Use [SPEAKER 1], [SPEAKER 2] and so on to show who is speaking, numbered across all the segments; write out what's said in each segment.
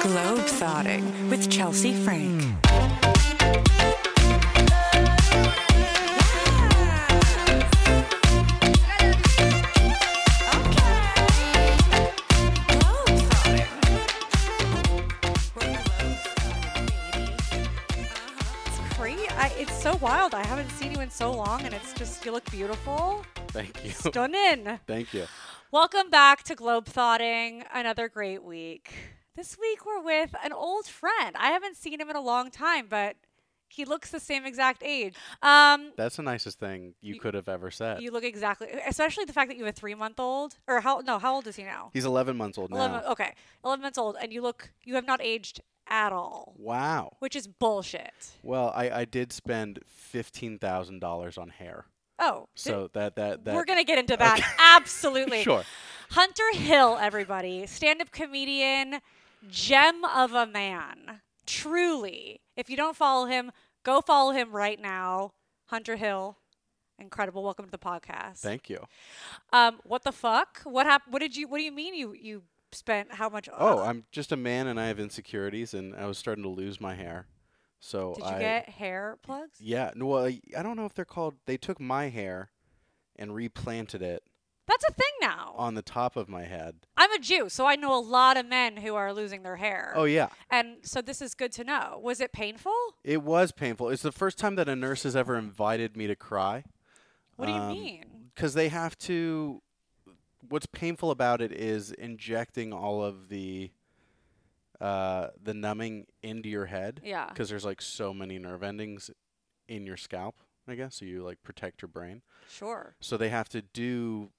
[SPEAKER 1] Globethotting with Chelsea Frank.
[SPEAKER 2] It's crazy. It's so wild. I haven't seen you in so long, and it's just you look beautiful,
[SPEAKER 3] Thank you.
[SPEAKER 2] stunning.
[SPEAKER 3] Thank you.
[SPEAKER 2] Welcome back to Globethotting. Another great week. This week we're with an old friend. I haven't seen him in a long time, but he looks the same exact age. Um,
[SPEAKER 3] That's the nicest thing you,
[SPEAKER 2] You-
[SPEAKER 3] could have ever said.
[SPEAKER 2] you look exactly, especially the fact that you have a three-month-old, or how? No, how old is he now?
[SPEAKER 3] He's 11 months old
[SPEAKER 2] Eleven.
[SPEAKER 3] now.
[SPEAKER 2] Okay, eleven months old, and you look, you have not aged at all,
[SPEAKER 3] Wow.
[SPEAKER 2] which is bullshit.
[SPEAKER 3] Well, I, I did spend $15,000 on hair.
[SPEAKER 2] Oh,
[SPEAKER 3] So that that that
[SPEAKER 2] we're gonna get into that.
[SPEAKER 3] Okay.
[SPEAKER 2] Absolutely.
[SPEAKER 3] Sure.
[SPEAKER 2] Hunter Hill, everybody, stand-up comedian, gem of a man. Truly, if you don't follow him, go follow him right now. Hunter Hill, incredible. Welcome to the podcast.
[SPEAKER 3] Thank you.
[SPEAKER 2] Um, what the fuck? What happened? What did you? What do you mean you you spent how much?
[SPEAKER 3] Oh, I'm just a man and I have insecurities and I was starting to lose my hair. So
[SPEAKER 2] did you
[SPEAKER 3] I
[SPEAKER 2] get hair plugs?
[SPEAKER 3] Yeah, no, well, I I don't know if they're called they took my hair and replanted it
[SPEAKER 2] That's a thing now.
[SPEAKER 3] on the top of my head.
[SPEAKER 2] I'm a Jew, so I know a lot of men who are losing their hair.
[SPEAKER 3] Oh yeah.
[SPEAKER 2] And so this is good to know. Was it painful?
[SPEAKER 3] It was painful. It's the first time that a nurse has ever invited me to cry.
[SPEAKER 2] What do you
[SPEAKER 3] Um,
[SPEAKER 2] mean?
[SPEAKER 3] because they have to what's painful about it is injecting all of the uh the numbing into your head
[SPEAKER 2] Yeah.
[SPEAKER 3] because there's like so many nerve endings in your scalp i guess so you like protect your brain
[SPEAKER 2] Sure.
[SPEAKER 3] so they have to do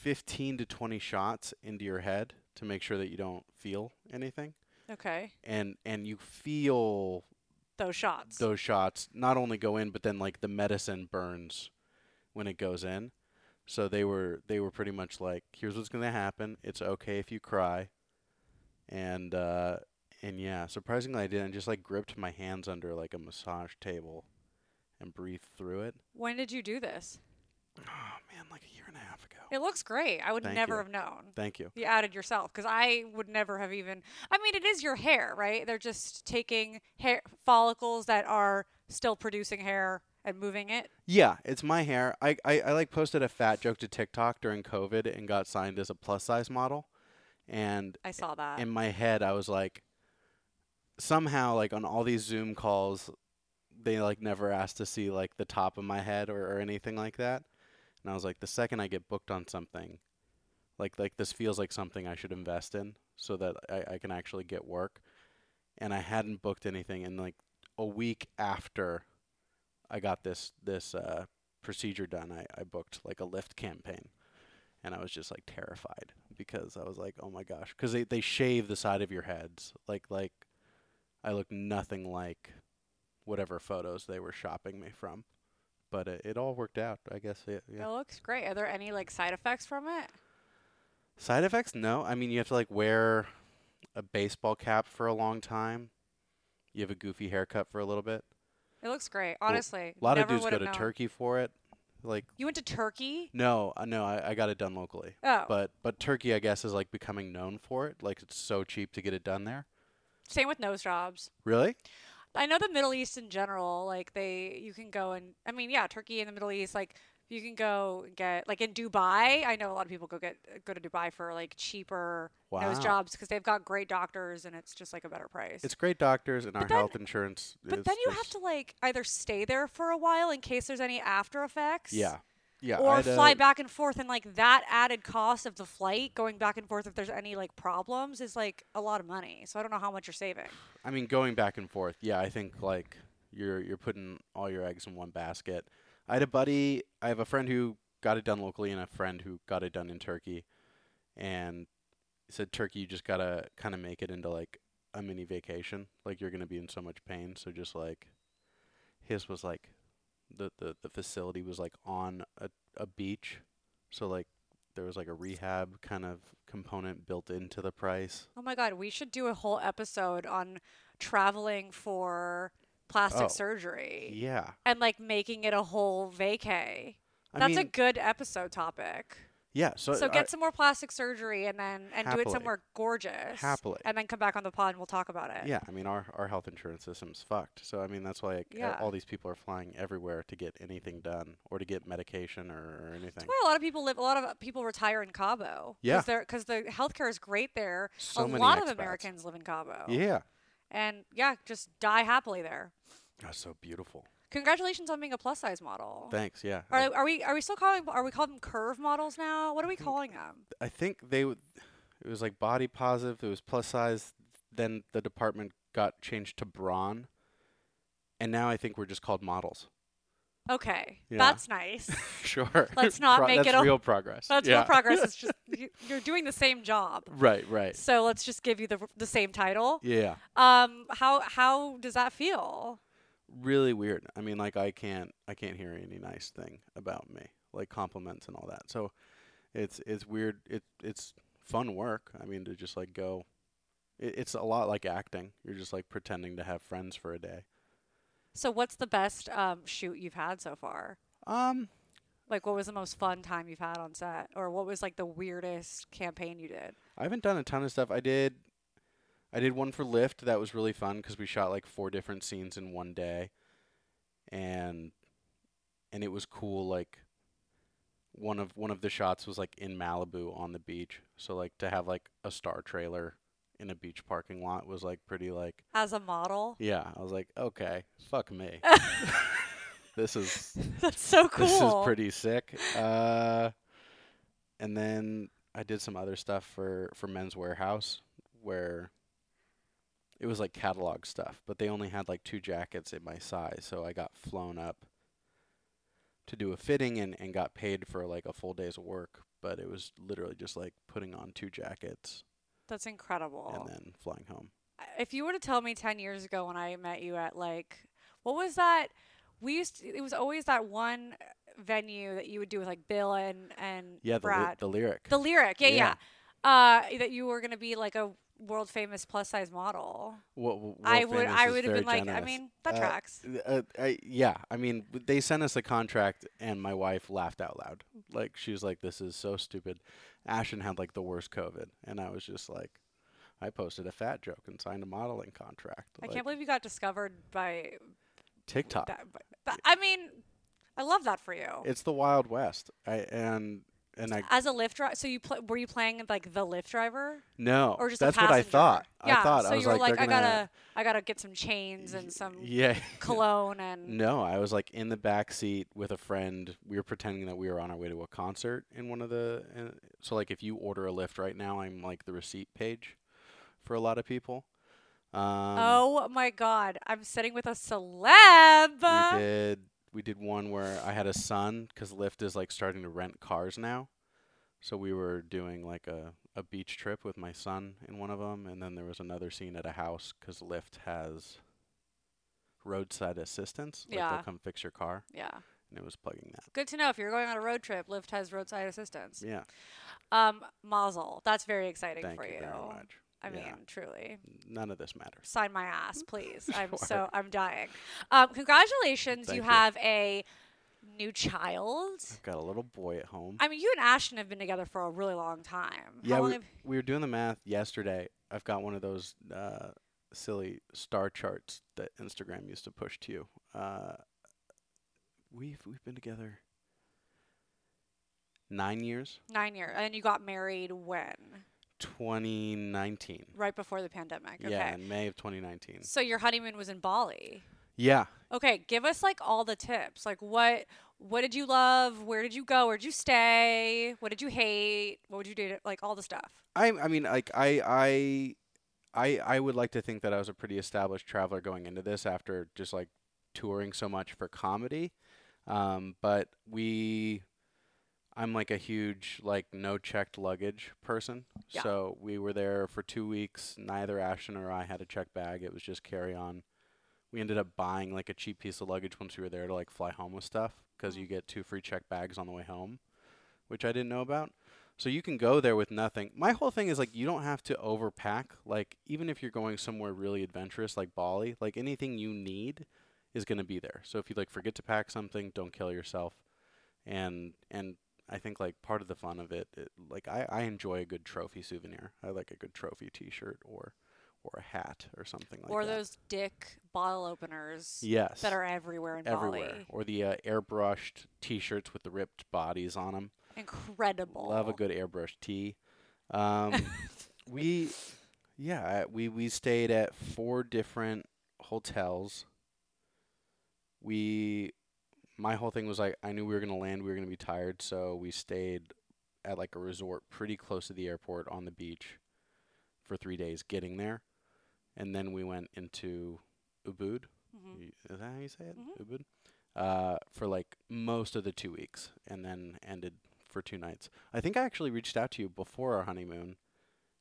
[SPEAKER 3] 15 to 20 shots into your head to make sure that you don't feel anything
[SPEAKER 2] Okay.
[SPEAKER 3] and and you feel
[SPEAKER 2] Those shots.
[SPEAKER 3] those shots not only go in but then like the medicine burns when it goes in so they were they were pretty much like here's what's going to happen it's okay if you cry and uh and yeah surprisingly i didn't just like gripped my hands under like a massage table and breathed through it
[SPEAKER 2] when did you do this?
[SPEAKER 3] Oh man like a year and a half ago
[SPEAKER 2] It looks great. I would
[SPEAKER 3] Thank
[SPEAKER 2] never
[SPEAKER 3] you.
[SPEAKER 2] have known.
[SPEAKER 3] thank you
[SPEAKER 2] You added yourself because I would never have even. I mean, it is your hair, right? They're just taking hair follicles that are still producing hair and moving it.
[SPEAKER 3] yeah it's my hair I, I i like posted a fat joke to tiktok during covid and got signed as a plus size model and
[SPEAKER 2] I saw that.
[SPEAKER 3] in my head I was like somehow like on all these Zoom calls they like never asked to see like the top of my head or, or anything like that. And I was like the second I get booked on something like like this feels like something I should invest in so that I, I can actually get work. And I hadn't booked anything and like a week after I got this this uh procedure done I, I booked like a Lyft campaign. And I was just like terrified because I was like, oh my gosh, because they they shave the side of your heads, like like I look nothing like whatever photos they were shopping me from, but it, it all worked out, I guess. Yeah, yeah.
[SPEAKER 2] It looks great. Are there any like side effects from it?
[SPEAKER 3] Side effects? No. I mean, you have to like wear a baseball cap for a long time. You have a goofy haircut for a little bit.
[SPEAKER 2] It looks great. Honestly,
[SPEAKER 3] A lot of dudes go to
[SPEAKER 2] known.
[SPEAKER 3] Turkey for it. Like
[SPEAKER 2] You went to Turkey?
[SPEAKER 3] no, uh, no, I, I got it done locally.
[SPEAKER 2] Oh,
[SPEAKER 3] But but Turkey, I guess, is like becoming known for it. Like it's so cheap to get it done there.
[SPEAKER 2] same with nose jobs.
[SPEAKER 3] Really?
[SPEAKER 2] I know the Middle East in general, like they, you can go and, I mean, yeah, Turkey and the Middle East, like you can go get, like in Dubai. I know a lot of people go get go to Dubai for like cheaper nose jobs because they've got great doctors and it's just like a better price.
[SPEAKER 3] It's great doctors and our
[SPEAKER 2] then-
[SPEAKER 3] health insurance.
[SPEAKER 2] but
[SPEAKER 3] is
[SPEAKER 2] then you have to like either stay there for a while in case there's any after effects.
[SPEAKER 3] Yeah, yeah.
[SPEAKER 2] Or
[SPEAKER 3] uh,
[SPEAKER 2] fly back and forth, and like that added cost of the flight going back and forth if there's any like problems is like a lot of money. So I don't know how much you're saving.
[SPEAKER 3] I mean, going back and forth. Yeah, I think like you're you're putting all your eggs in one basket. I had a buddy. I have a friend who got it done locally, and a friend who got it done in Turkey, and he said Turkey, you just gotta kind of make it into like a mini vacation. Like you're gonna be in so much pain, so just like his was like the the the facility was like on a a beach, so like there was like a rehab kind of component built into the price.
[SPEAKER 2] Oh my god, we should do a whole episode on traveling for plastic
[SPEAKER 3] Oh.
[SPEAKER 2] surgery
[SPEAKER 3] Yeah.
[SPEAKER 2] and like making it a whole vacay.
[SPEAKER 3] I
[SPEAKER 2] That's a good episode topic.
[SPEAKER 3] Yeah. So,
[SPEAKER 2] So
[SPEAKER 3] I-
[SPEAKER 2] get some more plastic surgery and then and do it somewhere gorgeous.
[SPEAKER 3] Happily.
[SPEAKER 2] And then come back on the pod and we'll talk about it.
[SPEAKER 3] Yeah, I mean our our health insurance system's fucked. So I mean that's why
[SPEAKER 2] Yeah.
[SPEAKER 3] all these people are flying everywhere to get anything done or to get medication or, or anything.
[SPEAKER 2] That's why a lot of people live. A lot of uh, people retire in Cabo.
[SPEAKER 3] Yeah.
[SPEAKER 2] because the healthcare is great there.
[SPEAKER 3] So
[SPEAKER 2] a lot of. Americans live in Cabo.
[SPEAKER 3] Yeah.
[SPEAKER 2] And yeah, just die happily there.
[SPEAKER 3] That's so beautiful.
[SPEAKER 2] Congratulations on being a plus size model.
[SPEAKER 3] Thanks. Yeah.
[SPEAKER 2] Are, are we are we still calling are we calling them curve models now? What are we calling them?
[SPEAKER 3] I think they would. It was like body positive. It was plus size. Then the department got changed to brawn, and now I think we're just called models.
[SPEAKER 2] Okay,
[SPEAKER 3] Yeah.
[SPEAKER 2] that's nice.
[SPEAKER 3] sure.
[SPEAKER 2] Let's not
[SPEAKER 3] Pro-
[SPEAKER 2] make
[SPEAKER 3] that's
[SPEAKER 2] it a-
[SPEAKER 3] real progress.
[SPEAKER 2] That's
[SPEAKER 3] yeah.
[SPEAKER 2] real progress. It's just you're doing the same job.
[SPEAKER 3] Right. Right.
[SPEAKER 2] So let's just give you the the same title.
[SPEAKER 3] Yeah.
[SPEAKER 2] Um, how how does that feel?
[SPEAKER 3] Really weird. I mean, like I can't I can't hear any nice thing about me, like compliments and all that. So it's it's weird. It it's fun work. I mean, to just like go. It, it's a lot like acting. You're just like pretending to have friends for a day.
[SPEAKER 2] So what's the best um, shoot you've had so far?
[SPEAKER 3] Um,
[SPEAKER 2] Like, what was the most fun time you've had on set, or what was like the weirdest campaign you did?
[SPEAKER 3] I haven't done a ton of stuff. I did. I did one for Lyft that was really fun because we shot like four different scenes in one day, and and it was cool. Like one of one of the shots was like in Malibu on the beach, so like to have like a star trailer in a beach parking lot was like pretty like
[SPEAKER 2] As a model,
[SPEAKER 3] yeah. I was like, okay, fuck me. this is
[SPEAKER 2] that's so cool.
[SPEAKER 3] this is pretty sick. Uh, and then I did some other stuff for for Men's Wearhouse where it was like catalog stuff, but they only had like two jackets in my size, so I got flown up to do a fitting and and got paid for like a full day's work, but it was literally just like putting on two jackets
[SPEAKER 2] That's incredible.
[SPEAKER 3] and then flying home.
[SPEAKER 2] if you were to tell me 10 years ago when I met you at like what was that we used to, it was always that one venue that you would do with like Bill and and
[SPEAKER 3] Yeah, the, ly-
[SPEAKER 2] Brad
[SPEAKER 3] the lyric.
[SPEAKER 2] the lyric yeah, yeah uh that you were going to be like a world famous plus size model
[SPEAKER 3] Wo- wo-
[SPEAKER 2] I would I would have
[SPEAKER 3] very
[SPEAKER 2] been like I mean that
[SPEAKER 3] Uh,
[SPEAKER 2] tracks
[SPEAKER 3] Uh, I, yeah, I mean, they sent us a contract, and my wife laughed out loud. Like she was like, "This is so stupid." Ashton had like the worst COVID, and I was just like, I posted a fat joke and signed a modeling contract.
[SPEAKER 2] I
[SPEAKER 3] like,
[SPEAKER 2] can't believe you got discovered by
[SPEAKER 3] TikTok.
[SPEAKER 2] that, by- that I mean I love that for you
[SPEAKER 3] It's the Wild West. I and and I
[SPEAKER 2] as a Lyft driver so you pl- were you playing like the Lyft driver
[SPEAKER 3] no,
[SPEAKER 2] or just
[SPEAKER 3] that's
[SPEAKER 2] a
[SPEAKER 3] what I thought.
[SPEAKER 2] Yeah,
[SPEAKER 3] I thought
[SPEAKER 2] so
[SPEAKER 3] I was
[SPEAKER 2] you were
[SPEAKER 3] like,
[SPEAKER 2] like, I gotta, I gotta get some chains and some
[SPEAKER 3] yeah.
[SPEAKER 2] cologne and
[SPEAKER 3] No, I was like in the back seat with a friend. We were pretending that we were on our way to a concert in one of the. Uh, so like, if you order a Lyft right now, I'm like the receipt page for a lot of people. Um,
[SPEAKER 2] oh my god, I'm sitting with a celeb.
[SPEAKER 3] we did we did one where I had a son because Lyft is like starting to rent cars now. So we were doing like a, a beach trip with my son in one of them, and then there was another scene at a house because Lyft has roadside assistance. Like
[SPEAKER 2] Yeah.
[SPEAKER 3] they'll come fix your car,
[SPEAKER 2] Yeah,
[SPEAKER 3] and it was plugging that.
[SPEAKER 2] good to know. If you're going on a road trip, Lyft has roadside assistance.
[SPEAKER 3] Yeah.
[SPEAKER 2] Um, Mazel, that's very exciting
[SPEAKER 3] Thank
[SPEAKER 2] for
[SPEAKER 3] you Thank
[SPEAKER 2] you.
[SPEAKER 3] very much.
[SPEAKER 2] I
[SPEAKER 3] Yeah.
[SPEAKER 2] mean, truly.
[SPEAKER 3] None of this matters.
[SPEAKER 2] Sign my ass, please. I'm so I'm dying. Um, congratulations, you
[SPEAKER 3] you.
[SPEAKER 2] have a new child.
[SPEAKER 3] I've got a little boy at home.
[SPEAKER 2] I mean, you and Ashton have been together for a really long time.
[SPEAKER 3] yeah,
[SPEAKER 2] How long
[SPEAKER 3] we, we were doing the math yesterday. I've got one of those uh, silly star charts that Instagram used to push to you. Uh, we've we've been together nine years.
[SPEAKER 2] nine years, and you got married when?
[SPEAKER 3] 2019.
[SPEAKER 2] Right before the pandemic. Okay.
[SPEAKER 3] Yeah, in May of 2019.
[SPEAKER 2] So your honeymoon was in Bali.
[SPEAKER 3] Yeah,
[SPEAKER 2] Okay, give us like all the tips. Like what what did you love? Where did you go? Where did you stay? What did you hate? What would you do? To, like all the stuff.
[SPEAKER 3] I I mean like I I I I would like to think that I was a pretty established traveler going into this after just like touring so much for comedy. Um, but we I'm like a huge like no checked luggage person.
[SPEAKER 2] Yeah.
[SPEAKER 3] So we were there for 2 weeks. Neither Ashton or I had a check bag. It was just carry on. We ended up buying like a cheap piece of luggage once we were there to like fly home with stuff because
[SPEAKER 2] Mm.
[SPEAKER 3] you get two free check bags on the way home, which I didn't know about. So you can go there with nothing. My whole thing is like you don't have to overpack. Like even if you're going somewhere really adventurous like Bali, like anything you need is going to be there. So if you like forget to pack something, don't kill yourself. And and I think like part of the fun of it, it like I, I enjoy a good trophy souvenir. I like a good trophy T-shirt or or a hat or something like
[SPEAKER 2] or
[SPEAKER 3] that.
[SPEAKER 2] Or those dick bottle openers
[SPEAKER 3] yes,
[SPEAKER 2] that are everywhere in
[SPEAKER 3] everywhere.
[SPEAKER 2] Bali.
[SPEAKER 3] Or the uh, airbrushed T-shirts with the ripped bodies on them.
[SPEAKER 2] Incredible.
[SPEAKER 3] Love a good airbrush tee. Um, we, yeah, we we stayed at four different hotels. We, my whole thing was like I knew we were gonna land, we were gonna be tired, so we stayed at like a resort pretty close to the airport on the beach for three days, getting there, and then we went into Ubud.
[SPEAKER 2] Mhm.
[SPEAKER 3] Is that how you say it?
[SPEAKER 2] Mhm.
[SPEAKER 3] Ubud. Uh, for like most of the two weeks, and then ended for two nights. I think I actually reached out to you before our honeymoon,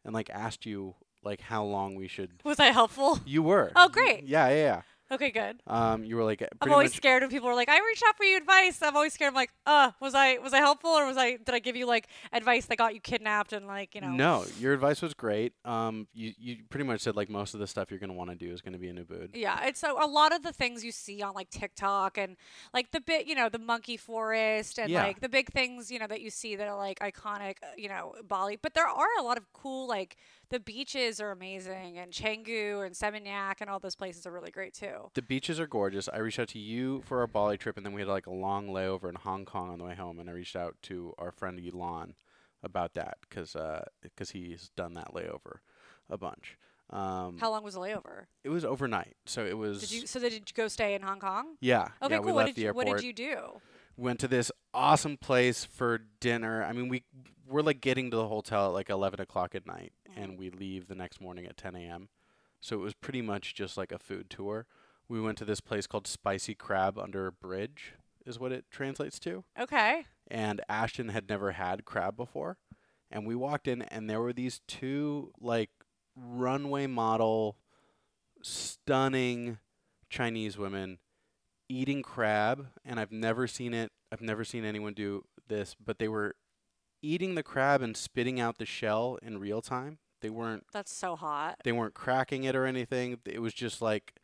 [SPEAKER 3] and like asked you like how long we should.
[SPEAKER 2] Was I helpful?
[SPEAKER 3] You were.
[SPEAKER 2] Oh, great.
[SPEAKER 3] Yeah, yeah, yeah.
[SPEAKER 2] Okay, good.
[SPEAKER 3] Um, you were like
[SPEAKER 2] I'm always scared when people are like, "I reached out for you advice." I'm always scared. I'm like, "Uh, was I was I helpful or was I did I give you like advice that got you kidnapped and like you know?"
[SPEAKER 3] No, your advice was great. Um, you you pretty much said like most of the stuff you're gonna want to do is gonna be in Ubud.
[SPEAKER 2] Yeah, it's a, a lot of the things you see on like TikTok and like the bit, you know, the monkey forest and
[SPEAKER 3] Yeah.
[SPEAKER 2] like the big things, you know, that you see that are like iconic, uh, you know, Bali. But there are a lot of cool like the beaches are amazing and Canggu and Seminyak and all those places are really great too.
[SPEAKER 3] The beaches are gorgeous. I reached out to you for our Bali trip, and then we had like a long layover in Hong Kong on the way home. And I reached out to our friend Elon about that because because he's done that layover a bunch. Um,
[SPEAKER 2] How long was the layover?
[SPEAKER 3] it was overnight, so it was.
[SPEAKER 2] Did you so did you go stay in Hong Kong?
[SPEAKER 3] Yeah.
[SPEAKER 2] Okay,
[SPEAKER 3] yeah,
[SPEAKER 2] cool. What did you what did you do?
[SPEAKER 3] Went to this awesome place for dinner. I mean, we we're like getting to the hotel at like eleven o'clock at night,
[SPEAKER 2] Mm-hmm.
[SPEAKER 3] and we leave the next morning at ten a.m. So it was pretty much just like a food tour. We went to this place called Spicy Crab Under a Bridge, is what it translates to.
[SPEAKER 2] Okay.
[SPEAKER 3] And Ashton had never had crab before, and we walked in, and there were these two like runway model, stunning Chinese women eating crab, and I've never seen it. I've never seen anyone do this, but they were eating the crab and spitting out the shell in real time. They weren't
[SPEAKER 2] That's so hot.
[SPEAKER 3] they weren't cracking it or anything. It was just like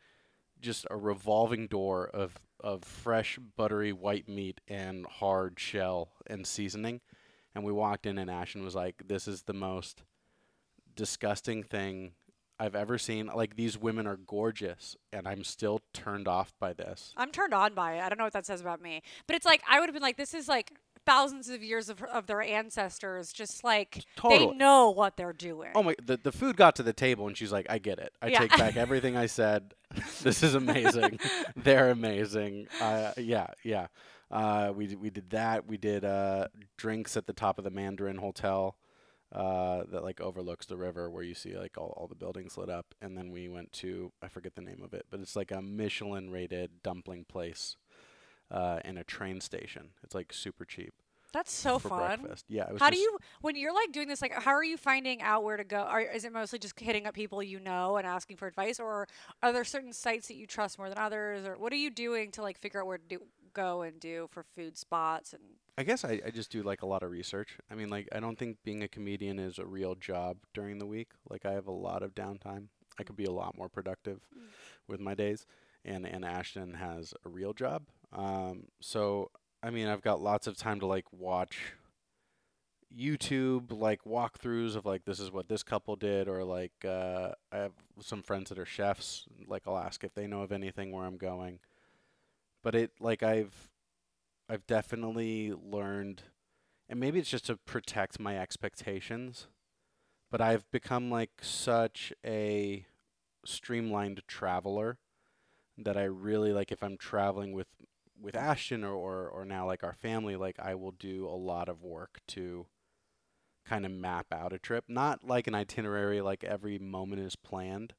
[SPEAKER 3] just a revolving door of of fresh buttery white meat and hard shell and seasoning. And we walked in and Ashton was like, "This is the most disgusting thing I've ever seen. Like these women are gorgeous and I'm still turned off by this."
[SPEAKER 2] I'm turned on by it. I don't know what that says about me. But it's like I would have been like this is like thousands of years of of their ancestors just like
[SPEAKER 3] Totally.
[SPEAKER 2] they know what they're doing.
[SPEAKER 3] Oh my! The the food got to the table, and she's like, "I get it. I
[SPEAKER 2] Yeah.
[SPEAKER 3] take back everything I said. this is amazing. They're amazing. Uh, yeah, yeah. Uh, we we did that. We did uh, drinks at the top of the Mandarin Hotel, uh, that like overlooks the river, where you see like all, all the buildings lit up. And then we went to I forget the name of it, but it's like a Michelin rated dumpling place, uh, in a train station. It's like super cheap
[SPEAKER 2] That's so
[SPEAKER 3] for
[SPEAKER 2] fun.
[SPEAKER 3] breakfast. Yeah.
[SPEAKER 2] How do you when you're like doing this like how are you finding out where to go? Are, is it mostly just hitting up people you know and asking for advice or are there certain sites that you trust more than others or what are you doing to like figure out where to do, go and do for food spots and
[SPEAKER 3] I guess I, I just do like a lot of research. I mean, like, I don't think being a comedian is a real job during the week. Like, I have a lot of downtime. I could be a lot more productive with my days. And, and Ashton has a real job. Um, so, I mean, I've got lots of time to like watch YouTube, like walkthroughs of like, this is what this couple did. Or like, uh, I have some friends that are chefs. Like, I'll ask if they know of anything where I'm going. But it, like, I've, I've definitely learned, and maybe it's just to protect my expectations, but I've become like such a streamlined traveler that I really like if I'm traveling with with Ashton or, or or now like our family, like I will do a lot of work to kind of map out a trip. Not like an itinerary like every moment is planned,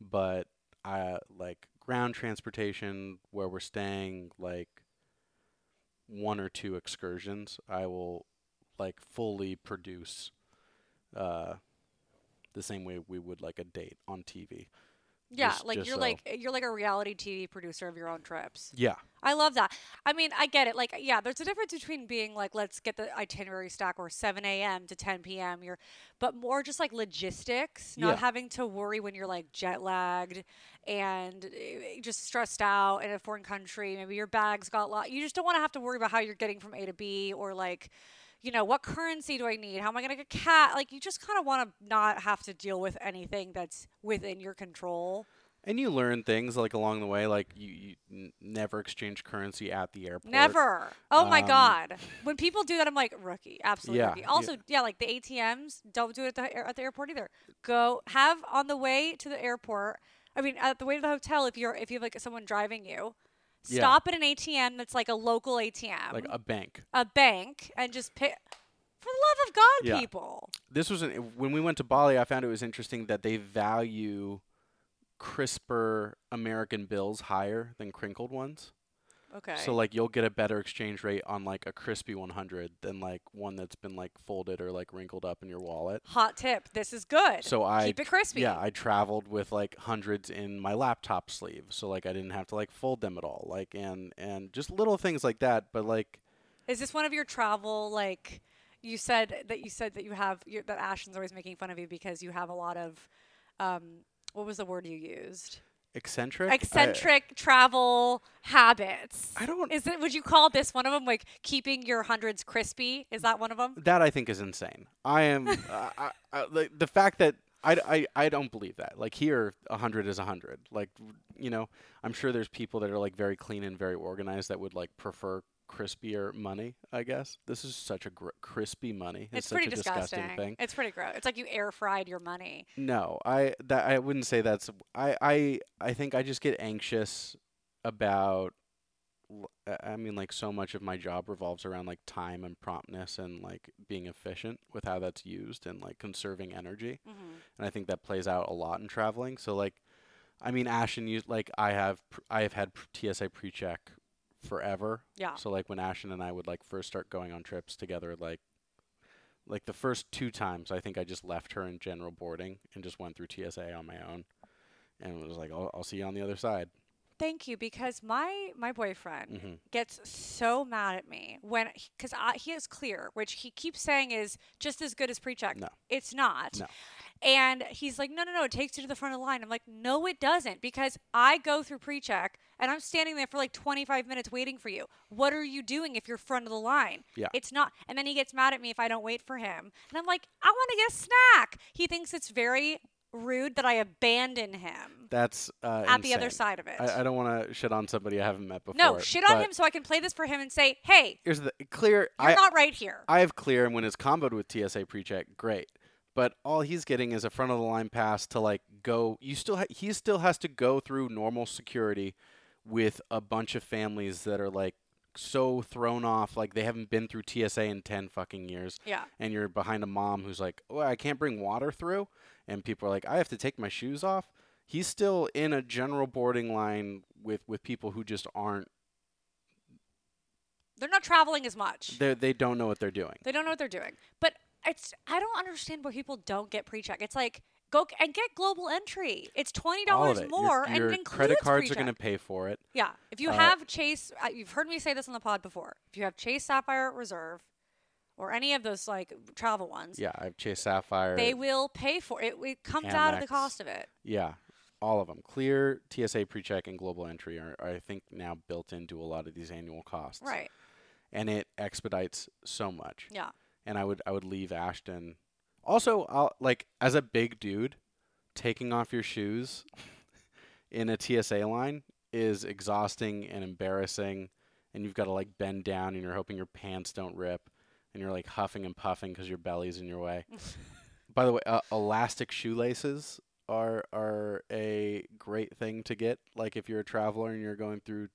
[SPEAKER 3] but I like ground transportation where we're staying, like one or two excursions, I will like fully produce uh, the same way we would like a date on TV.
[SPEAKER 2] Yeah,
[SPEAKER 3] Just-
[SPEAKER 2] like
[SPEAKER 3] just
[SPEAKER 2] you're
[SPEAKER 3] so-
[SPEAKER 2] like you're like a reality TV producer of your own trips.
[SPEAKER 3] Yeah.
[SPEAKER 2] I love that. I mean, I get it. Like, yeah, there's a difference between being like, let's get the itinerary stack or 7 a.m. to 10 p.m. You're, but more just like logistics, not
[SPEAKER 3] Yeah.
[SPEAKER 2] having to worry when you're like jet lagged and eh, just stressed out in a foreign country. Maybe your bags got lost. You just don't want to have to worry about how you're getting from A to B or like, you know, what currency do I need? How am I going to get cat? Like, you just kind of want to not have to deal with anything that's within your control.
[SPEAKER 3] And you learn things like along the way, like you, you n- never exchange currency at the airport.
[SPEAKER 2] Never. Oh my
[SPEAKER 3] Um,
[SPEAKER 2] god. When people do that, I'm like rookie, absolutely
[SPEAKER 3] Yeah,
[SPEAKER 2] rookie. Also, yeah. like the ATMs, don't do it at the, at the airport either. Go have on the way to the airport. I mean, at the way to the hotel, if you're if you have like someone driving you,
[SPEAKER 3] Yeah.
[SPEAKER 2] stop at an ATM that's like a local ATM,
[SPEAKER 3] Like a bank.
[SPEAKER 2] a bank, and just pick. For the love of God,
[SPEAKER 3] Yeah.
[SPEAKER 2] people.
[SPEAKER 3] This was an, when we went to Bali. I found it was interesting that they value crisper American bills higher than crinkled ones.
[SPEAKER 2] Okay.
[SPEAKER 3] So like you'll get a better exchange rate on like a crispy 100 than like one that's been like folded or like wrinkled up in your wallet.
[SPEAKER 2] Hot tip. This is good.
[SPEAKER 3] So I
[SPEAKER 2] keep it crispy.
[SPEAKER 3] Yeah, I traveled with like hundreds in my laptop sleeve, so like I didn't have to like fold them at all. Like and and just little things like that, but like
[SPEAKER 2] Is this one of your travel like you said that you said that you have that Ashton's always making fun of you because you have a lot of um what was the word you used?
[SPEAKER 3] Eccentric. I-
[SPEAKER 2] Eccentric travel habits.
[SPEAKER 3] I don't-
[SPEAKER 2] Is it would you call this one of them like keeping your hundreds crispy? Is that one of them?
[SPEAKER 3] that I think is insane. I am uh, I, I, the, the fact that I, I, I don't believe that. Like here, a hundred is a hundred. Like you know, I'm sure there's people that are like very clean and very organized that would like prefer crispier money. I guess this is such a gr- crispy money. It's,
[SPEAKER 2] It's
[SPEAKER 3] such
[SPEAKER 2] pretty
[SPEAKER 3] a disgusting
[SPEAKER 2] disgusting.
[SPEAKER 3] thing.
[SPEAKER 2] It's pretty gross. It's like you air fried your money.
[SPEAKER 3] No, I that I wouldn't say that's I I I think I just get anxious about I mean like so much of my job revolves around like time and promptness and like being efficient with how that's used and like conserving energy.
[SPEAKER 2] Mm-hmm.
[SPEAKER 3] And I think that plays out a lot in traveling. So like I mean Ashton used like I have pr- I have had pr- TSA pre-check forever.
[SPEAKER 2] Yeah.
[SPEAKER 3] So like when Ashton and I would like first start going on trips together like like the first two times I think I just left her in general boarding and just went through TSA on my own and was like I'll, I'll see you on the other side.
[SPEAKER 2] Thank you because my my boyfriend
[SPEAKER 3] Mhm.
[SPEAKER 2] gets so mad at me when because he is clear, which he keeps saying is just as good as pre-check.
[SPEAKER 3] No.
[SPEAKER 2] It's not.
[SPEAKER 3] No.
[SPEAKER 2] And he's like, no, no, no, it takes you to the front of the line. I'm like, no, it doesn't, because I go through pre-check and I'm standing there for like 25 minutes waiting for you. What are you doing if you're front of the line?
[SPEAKER 3] Yeah.
[SPEAKER 2] It's not. And then he gets mad at me if I don't wait for him. And I'm like, I want to get a snack. He thinks it's very rude that I abandon him
[SPEAKER 3] That's uh,
[SPEAKER 2] at the other side of it.
[SPEAKER 3] I, I don't want to shit on somebody I haven't met before.
[SPEAKER 2] No, shit on him so I can play this for him and say, "Hey,
[SPEAKER 3] Here's the clear.
[SPEAKER 2] you're
[SPEAKER 3] I
[SPEAKER 2] not right here."
[SPEAKER 3] I have clear, and when it's comboed with TSA pre-check, great. But all he's getting is a front of the line pass to like go. You still ha- he still has to go through normal security with a bunch of families that are like so thrown off, like they haven't been through TSA in ten fucking years.
[SPEAKER 2] yeah.
[SPEAKER 3] And you're behind a mom who's like, "Oh, I can't bring water through," and people are like, "I have to take my shoes off." He's still in a general boarding line with with people who just aren't.
[SPEAKER 2] They're not traveling as much.
[SPEAKER 3] They they don't know what they're doing.
[SPEAKER 2] They don't know what they're doing. But it's I don't understand why people don't get pre-check. It's like go and get global entry. It's twenty dollars
[SPEAKER 3] it. Your-
[SPEAKER 2] more,
[SPEAKER 3] your,
[SPEAKER 2] and it
[SPEAKER 3] credit cards are
[SPEAKER 2] pre-check.
[SPEAKER 3] going to pay for it.
[SPEAKER 2] Yeah, if you
[SPEAKER 3] Uh,
[SPEAKER 2] have Chase, uh, you've heard me say this on the pod before. If you have Chase Sapphire Reserve, or any of those like travel ones,
[SPEAKER 3] Yeah, I have Chase Sapphire.
[SPEAKER 2] they will pay for it. It comes out of the cost of it.
[SPEAKER 3] yeah, all of them. Clear, TSA pre-check, and global entry are, are I think now built into a lot of these annual costs.
[SPEAKER 2] Right.
[SPEAKER 3] And it expedites so much.
[SPEAKER 2] Yeah.
[SPEAKER 3] And I would I would leave Ashton. Also, I'll, like as a big dude, taking off your shoes in a TSA line is exhausting and embarrassing, and you've got to like bend down and you're hoping your pants don't rip, and you're like huffing and puffing because your belly's in your way. By the way, uh, elastic shoelaces are are a great thing to get. Like if you're a traveler and you're going through,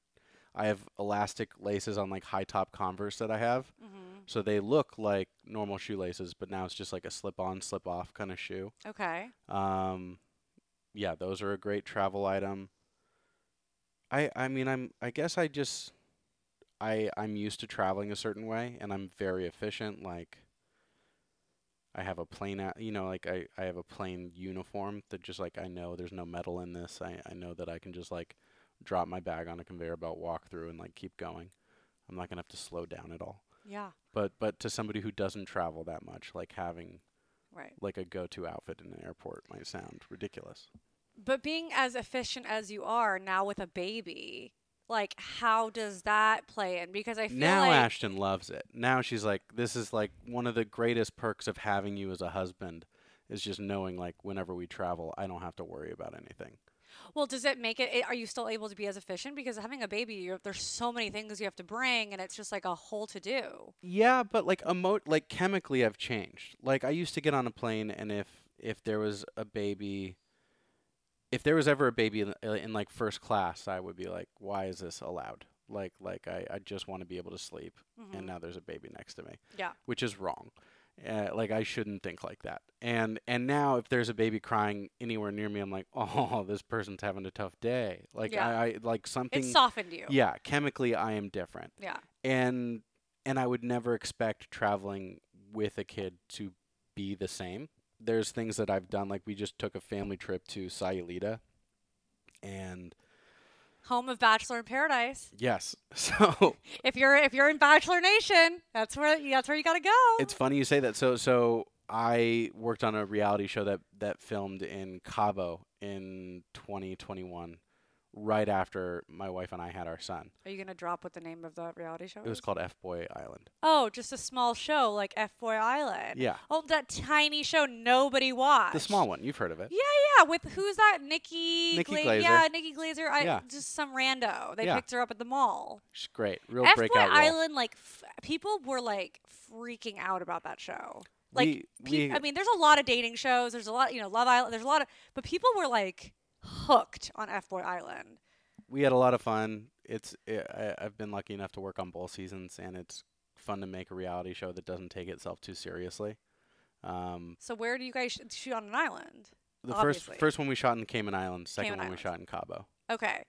[SPEAKER 3] I have elastic laces on like high top Converse that I have,
[SPEAKER 2] Mm-hmm.
[SPEAKER 3] So they look like normal shoelaces, but now it's just like a slip on, slip off kind of shoe.
[SPEAKER 2] Okay.
[SPEAKER 3] Um, yeah, those are a great travel item. I I mean I'm I guess I just I I'm used to traveling a certain way and I'm very efficient like I have a plain, a- you know, like I, I have a plain uniform that just like I know there's no metal in this. I, I know that I can just like drop my bag on a conveyor belt, walk through, and like keep going. I'm not gonna have to slow down at all.
[SPEAKER 2] Yeah.
[SPEAKER 3] But but to somebody who doesn't travel that much, like having
[SPEAKER 2] Right.
[SPEAKER 3] like a go-to outfit in an airport might sound ridiculous.
[SPEAKER 2] But being as efficient as you are now with a baby, like how does that play in? Because I feel
[SPEAKER 3] now
[SPEAKER 2] like
[SPEAKER 3] Ashton loves it. Now she's like, this is like one of the greatest perks of having you as a husband is just knowing like whenever we travel, I don't have to worry about anything.
[SPEAKER 2] Well, does it make it? Are you still able to be as efficient? Because having a baby, you're, there's so many things you have to bring, and it's just like a whole to do.
[SPEAKER 3] Yeah, but like emo like chemically I've changed. Like I used to get on a plane and if if there was a baby if there was ever a baby in, uh, in like first class, I would be like, why is this allowed? Like like I, I just want to be able to sleep
[SPEAKER 2] Mhm.
[SPEAKER 3] and now there's a baby next to me.
[SPEAKER 2] Yeah.
[SPEAKER 3] Which is wrong. Uh, like I shouldn't think like that. And and now if there's a baby crying anywhere near me, I'm like, oh, this person's having a tough day. Like
[SPEAKER 2] Yeah.
[SPEAKER 3] I, I like something.
[SPEAKER 2] It softened you.
[SPEAKER 3] yeah, chemically I am different
[SPEAKER 2] Yeah.
[SPEAKER 3] and and I would never expect traveling with a kid to be the same. There's things that I've done, like we just took a family trip to Sayulita, and
[SPEAKER 2] Home of Bachelor in Paradise.
[SPEAKER 3] yes, so
[SPEAKER 2] If you're if you're in Bachelor Nation, that's where that's where you gotta go.
[SPEAKER 3] it's funny you say that. So so I worked on a reality show that that filmed in Cabo in 2021, right after my wife and I had our son.
[SPEAKER 2] Are you gonna drop what the name of the reality show
[SPEAKER 3] It was
[SPEAKER 2] is?
[SPEAKER 3] called F Boy Island.
[SPEAKER 2] Oh, just a small show like F Boy Island.
[SPEAKER 3] Yeah,
[SPEAKER 2] Oh, that tiny show nobody watched.
[SPEAKER 3] the small one. You've heard of it.
[SPEAKER 2] Yeah, yeah. With who's that? Nikki.
[SPEAKER 3] Nikki
[SPEAKER 2] Gla-
[SPEAKER 3] Glazer.
[SPEAKER 2] Yeah, Nikki Glazer. I,
[SPEAKER 3] Yeah.
[SPEAKER 2] Just some rando. They
[SPEAKER 3] Yeah.
[SPEAKER 2] picked her up at the mall.
[SPEAKER 3] She's great. Real
[SPEAKER 2] F Boy
[SPEAKER 3] breakout role.
[SPEAKER 2] Island, like f- people were like freaking out about that show. Like,
[SPEAKER 3] We-
[SPEAKER 2] pe-
[SPEAKER 3] we-
[SPEAKER 2] I mean, there's a lot of dating shows. There's a lot, you know, Love Island. There's a lot of, but people were like hooked on F Boy Island.
[SPEAKER 3] we had a lot of fun. It's i I, I've been lucky enough to work on both seasons, and it's fun to make a reality show that doesn't take itself too seriously. Um,
[SPEAKER 2] So where do you guys sh- shoot on an island?
[SPEAKER 3] the
[SPEAKER 2] Obviously.
[SPEAKER 3] first first one we shot in Cayman Islands, second
[SPEAKER 2] Cayman
[SPEAKER 3] one
[SPEAKER 2] Islands.
[SPEAKER 3] we shot in Cabo.
[SPEAKER 2] Okay.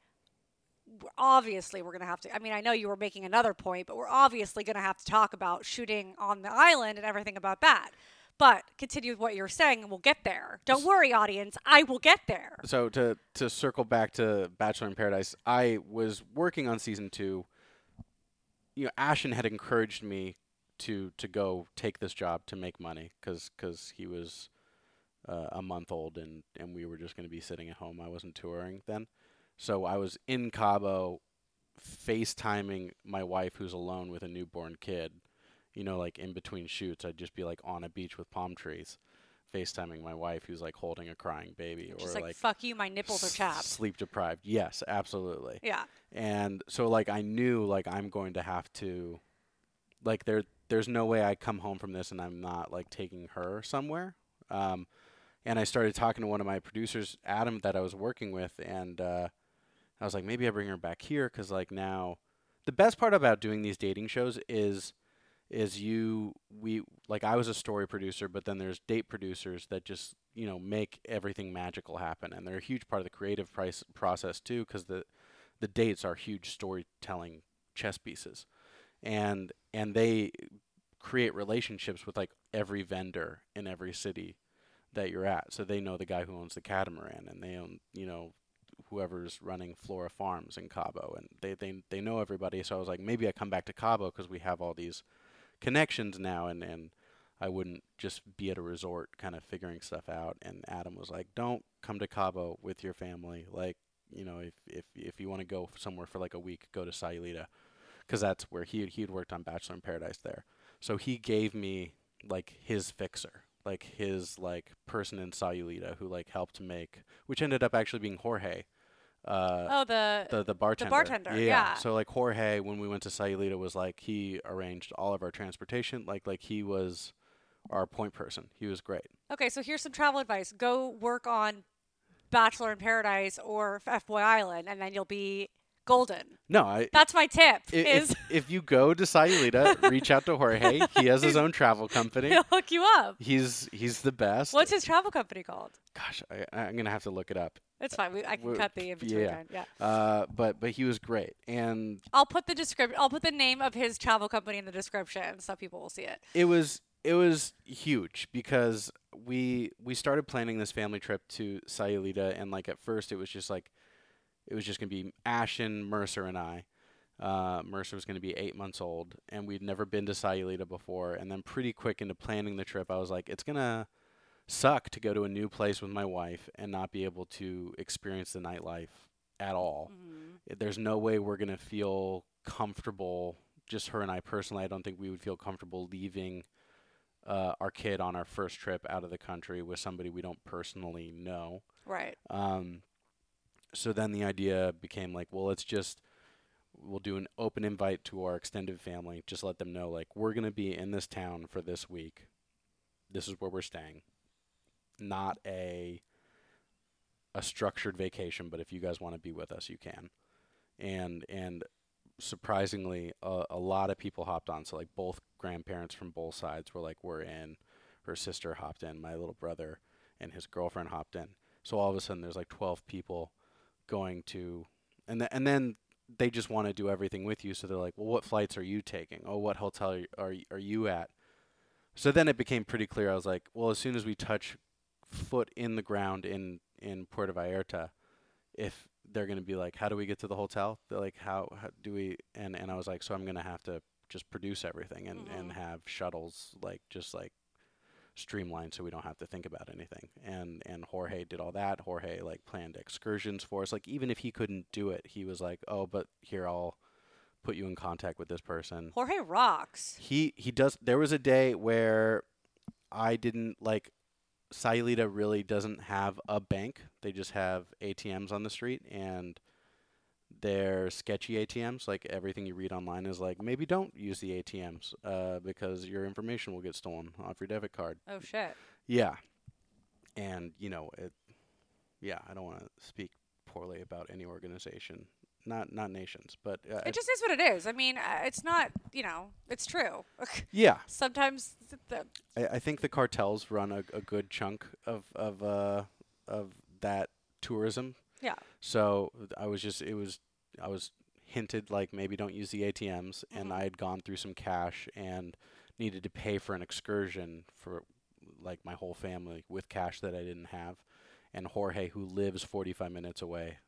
[SPEAKER 2] W- Obviously, we're going to have to. I mean, I know you were making another point, but we're obviously going to have to talk about shooting on the island and everything about that. But continue with what you're saying, and we'll get there. Don't worry, audience. I will get there.
[SPEAKER 3] So to to circle back to Bachelor in Paradise, I was working on season two. You know, Ashton had encouraged me to to go take this job to make money because he was uh, a month old and and we were just going to be sitting at home. I wasn't touring then, so I was in Cabo, FaceTiming my wife who's alone with a newborn kid. You know, like in between shoots, I'd just be like on a beach with palm trees, FaceTiming my wife who's like holding a crying baby
[SPEAKER 2] Just
[SPEAKER 3] or
[SPEAKER 2] like, fuck you, my nipples are chapped.
[SPEAKER 3] Sleep deprived. Yes, absolutely.
[SPEAKER 2] Yeah.
[SPEAKER 3] And so like I knew like I'm going to have to like there there's no way I come home from this and I'm not like taking her somewhere. Um and I started talking to one of my producers, Adam, that I was working with, and uh, I was like, maybe I bring her back here because, like, now the best part about doing these dating shows is, is you we like I was a story producer, but then there's date producers that just you know make everything magical happen, and they're a huge part of the creative price process too, because the the dates are huge storytelling chess pieces, and and they create relationships with like every vendor in every city that you're at. So they know the guy who owns the catamaran and they own, you know, whoever's running Flora Farms in Cabo and they, they, they know everybody. So I was like, maybe I come back to Cabo because we have all these connections now and, and I wouldn't just be at a resort kind of figuring stuff out. And Adam was like, don't come to Cabo with your family. Like, you know, if, if, if you want to go somewhere for like a week, go to Sayulita because that's where he he'd worked on Bachelor in Paradise there. So he gave me like his fixer, like his like person in Sayulita who like helped make, which ended up actually being Jorge, uh,
[SPEAKER 2] Oh, the,
[SPEAKER 3] the the bartender.
[SPEAKER 2] bartender, yeah.
[SPEAKER 3] So like Jorge, when we went to Sayulita, was like he arranged all of our transportation. Like like he was our point person. He was great.
[SPEAKER 2] Okay, so here's some travel advice. Go work on Bachelor in Paradise or F Boy Island, and then you'll be golden.
[SPEAKER 3] No, I.
[SPEAKER 2] That's my tip.
[SPEAKER 3] i-
[SPEAKER 2] is
[SPEAKER 3] if, if you go to Sayulita, reach out to Jorge. He has his own travel company.
[SPEAKER 2] he'll hook you up.
[SPEAKER 3] He's he's the best.
[SPEAKER 2] What's his travel company called?
[SPEAKER 3] Gosh, I, I'm gonna have to look it up.
[SPEAKER 2] It's fine. We, I can
[SPEAKER 3] w-
[SPEAKER 2] cut the in between.
[SPEAKER 3] yeah.
[SPEAKER 2] Yeah.
[SPEAKER 3] Uh, but but he was great, and
[SPEAKER 2] I'll put the description. I'll put the name of his travel company in the description so people will see it.
[SPEAKER 3] it was it was huge because we we started planning this family trip to Sayulita and like at first it was just like it was just gonna be Ashton, Mercer, and I. Uh, Mercer was gonna be eight months old, and we'd never been to Sayulita before. And then pretty quick into planning the trip, I was like, it's gonna suck to go to a new place with my wife and not be able to experience the nightlife at all.
[SPEAKER 2] Mhm.
[SPEAKER 3] There's no way we're gonna feel comfortable. Just her and I personally, I don't think we would feel comfortable leaving uh, our kid on our first trip out of the country with somebody we don't personally know.
[SPEAKER 2] Right.
[SPEAKER 3] Um, so then the idea became like, well, let's just we'll do an open invite to our extended family. Just let them know like we're gonna be in this town for this week. This is where we're staying. Not a a structured vacation, but if you guys want to be with us, you can. And and surprisingly, a, a lot of people hopped on. So like both grandparents from both sides were like, we're in. Her sister hopped in. My little brother and his girlfriend hopped in. So all of a sudden, there's like 12 people going to, and th- and then they just want to do everything with you. So they're like, well, what flights are you taking? Oh, what hotel are y- are, are you at? So then it became pretty clear. I was like, well, as soon as we touch foot in the ground in in Puerto Vallarta, if they're going to be like, how do we get to the hotel? They're like, how, how do we? And and I was like, so I'm going to have to just produce everything and and
[SPEAKER 2] Mhm.
[SPEAKER 3] have shuttles like just like streamlined so we don't have to think about anything. And and Jorge did all that. Jorge like planned excursions for us. Like even if he couldn't do it, he was like, "Oh, but here I'll put you in contact with this person."
[SPEAKER 2] Jorge rocks.
[SPEAKER 3] He he does there was a day where I didn't like Sayulita really doesn't have a bank. They just have ATMs on the street and they're sketchy ATMs. Like everything you read online is like maybe don't use the ATMs uh, because your information will get stolen off your debit card.
[SPEAKER 2] Oh shit.
[SPEAKER 3] Yeah. And, you know, it yeah, I don't want to speak poorly about any organization. Not not nations, but uh,
[SPEAKER 2] It just is what it is. I mean, uh, it's not. You know, it's true.
[SPEAKER 3] yeah,
[SPEAKER 2] Sometimes the
[SPEAKER 3] I, I think the cartels run a, a good chunk of of uh, of that tourism.
[SPEAKER 2] Yeah.
[SPEAKER 3] So I was just it was I was hinted like maybe don't use the ATMs, and
[SPEAKER 2] Mhm.
[SPEAKER 3] I had gone through some cash and needed to pay for an excursion for like my whole family with cash that I didn't have, and Jorge who lives 45 minutes away.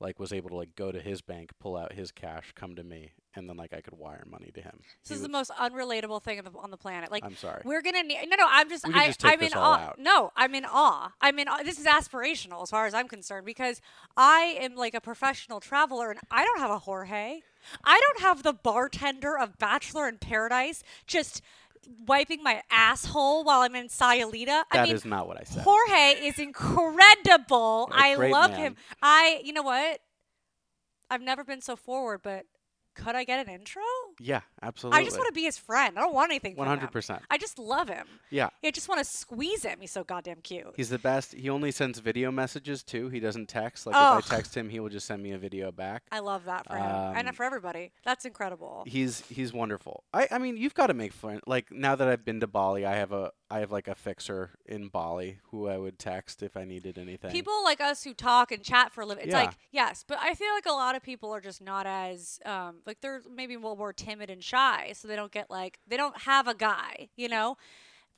[SPEAKER 3] Like was able to like go to his bank, pull out his cash, come to me, and then like I could wire money to him.
[SPEAKER 2] this
[SPEAKER 3] He
[SPEAKER 2] is the most unrelatable thing on the, on the planet. Like
[SPEAKER 3] I'm sorry.
[SPEAKER 2] We're gonna need. No, no. I'm just. I,
[SPEAKER 3] just take
[SPEAKER 2] I'm
[SPEAKER 3] this
[SPEAKER 2] in
[SPEAKER 3] all
[SPEAKER 2] awe.
[SPEAKER 3] out.
[SPEAKER 2] No, I'm in awe. I'm in. Awe. This is aspirational as far as I'm concerned because I am like a professional traveler and I don't have a Jorge. I don't have the bartender of Bachelor in Paradise just wiping my asshole while I'm in Sayulita. I
[SPEAKER 3] That
[SPEAKER 2] mean,
[SPEAKER 3] is not what I said.
[SPEAKER 2] Jorge is incredible. I love
[SPEAKER 3] man.
[SPEAKER 2] him. I. You know what? I've never been so forward, but could I get an intro?
[SPEAKER 3] Yeah, absolutely.
[SPEAKER 2] I just want to be his friend. I don't want anything.
[SPEAKER 3] One hundred percent.
[SPEAKER 2] I just love him.
[SPEAKER 3] Yeah,
[SPEAKER 2] I just want to squeeze him. He's so goddamn cute.
[SPEAKER 3] he's the best. He only sends video messages too. He doesn't text. Like if I text him, he will just send me a video back.
[SPEAKER 2] I love that for him and
[SPEAKER 3] Um,
[SPEAKER 2] for everybody. That's incredible.
[SPEAKER 3] He's he's wonderful. I I mean, you've got to make friends. Like now that I've been to Bali, I have a I have like a fixer in Bali who I would text if I needed anything.
[SPEAKER 2] People like us who talk and chat for a living. It's
[SPEAKER 3] Yeah.
[SPEAKER 2] like yes, but I feel like a lot of people are just not as um, like they're maybe a little more timid and shy, so they don't get like they don't have a guy, you know.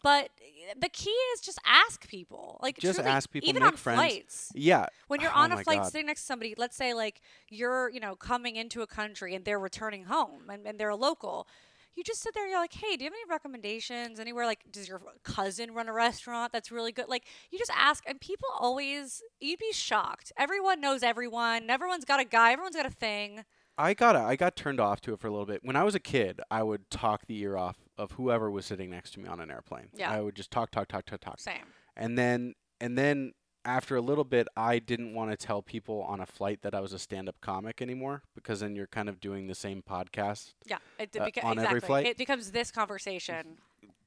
[SPEAKER 2] But the key is just ask people. Like
[SPEAKER 3] Just
[SPEAKER 2] truly,
[SPEAKER 3] ask people,
[SPEAKER 2] even
[SPEAKER 3] make
[SPEAKER 2] on
[SPEAKER 3] friends.
[SPEAKER 2] flights.
[SPEAKER 3] yeah,
[SPEAKER 2] when you're
[SPEAKER 3] Oh
[SPEAKER 2] on a flight
[SPEAKER 3] God.
[SPEAKER 2] sitting next to somebody, let's say like you're, you know, coming into a country and they're returning home and, and they're a local, you just sit there and you're like, hey, do you have any recommendations? Anywhere like, does your cousin run a restaurant that's really good? Like, you just ask, and people always, you'd be shocked. Everyone knows everyone. Everyone's got a guy. Everyone's got a thing.
[SPEAKER 3] I got I got turned off to it for a little bit. When I was a kid, I would talk the ear off of whoever was sitting next to me on an airplane.
[SPEAKER 2] Yeah.
[SPEAKER 3] I would just talk, talk, talk, talk, talk.
[SPEAKER 2] Same.
[SPEAKER 3] and then and then after a little bit i didn't want to tell people on a flight that i was a stand-up comic anymore because then you're kind of doing the same podcast
[SPEAKER 2] Yeah. It,
[SPEAKER 3] Uh,
[SPEAKER 2] beca-
[SPEAKER 3] on every
[SPEAKER 2] exactly.
[SPEAKER 3] flight?
[SPEAKER 2] It becomes this conversation.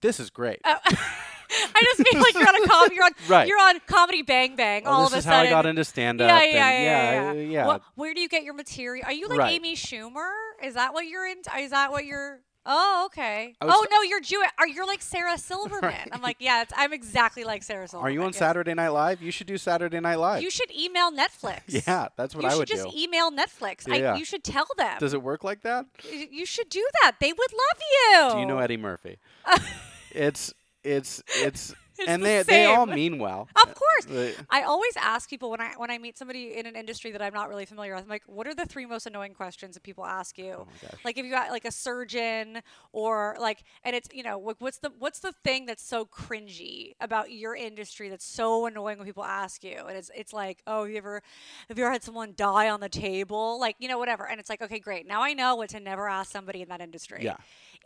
[SPEAKER 3] This is great
[SPEAKER 2] Oh, I just feel like you're on a com- you're on
[SPEAKER 3] Right.
[SPEAKER 2] you're on comedy Bang Bang.
[SPEAKER 3] oh,
[SPEAKER 2] all
[SPEAKER 3] this
[SPEAKER 2] of a
[SPEAKER 3] is how i got into stand-up
[SPEAKER 2] Yeah,
[SPEAKER 3] and
[SPEAKER 2] yeah, yeah,
[SPEAKER 3] yeah,
[SPEAKER 2] yeah.
[SPEAKER 3] yeah.
[SPEAKER 2] What, where do you get your material? Are you like
[SPEAKER 3] Right.
[SPEAKER 2] Amy Schumer? Is that what you're into? Is that what you're? Oh, okay. Oh
[SPEAKER 3] t-
[SPEAKER 2] no, you're Jewish. Are you like Sarah Silverman?
[SPEAKER 3] Right.
[SPEAKER 2] I'm like, yeah, it's, I'm exactly like Sarah Silverman.
[SPEAKER 3] are you on saturday night live you should do saturday night live
[SPEAKER 2] You should email Netflix.
[SPEAKER 3] yeah that's what
[SPEAKER 2] you
[SPEAKER 3] i would do.
[SPEAKER 2] You should just email Netflix. I,
[SPEAKER 3] Yeah.
[SPEAKER 2] you should tell them.
[SPEAKER 3] does it work like that
[SPEAKER 2] you should do that. They would love you.
[SPEAKER 3] do you know eddie murphy it's it's it's,
[SPEAKER 2] It's
[SPEAKER 3] and
[SPEAKER 2] the
[SPEAKER 3] they they all mean well.
[SPEAKER 2] Of course.
[SPEAKER 3] They-
[SPEAKER 2] I always ask people when I when I meet somebody in an industry that I'm not really familiar with. I'm like, what are the three most annoying questions that people ask you?
[SPEAKER 3] Oh.
[SPEAKER 2] Like if you got like a surgeon or like, and it's you know what- what's the what's the thing that's so cringy about your industry that's so annoying when people ask you? And it's it's like, oh, have you ever have you ever had someone die on the table? Like you know whatever. And it's like, okay, great. Now I know what to never ask somebody in that industry.
[SPEAKER 3] Yeah.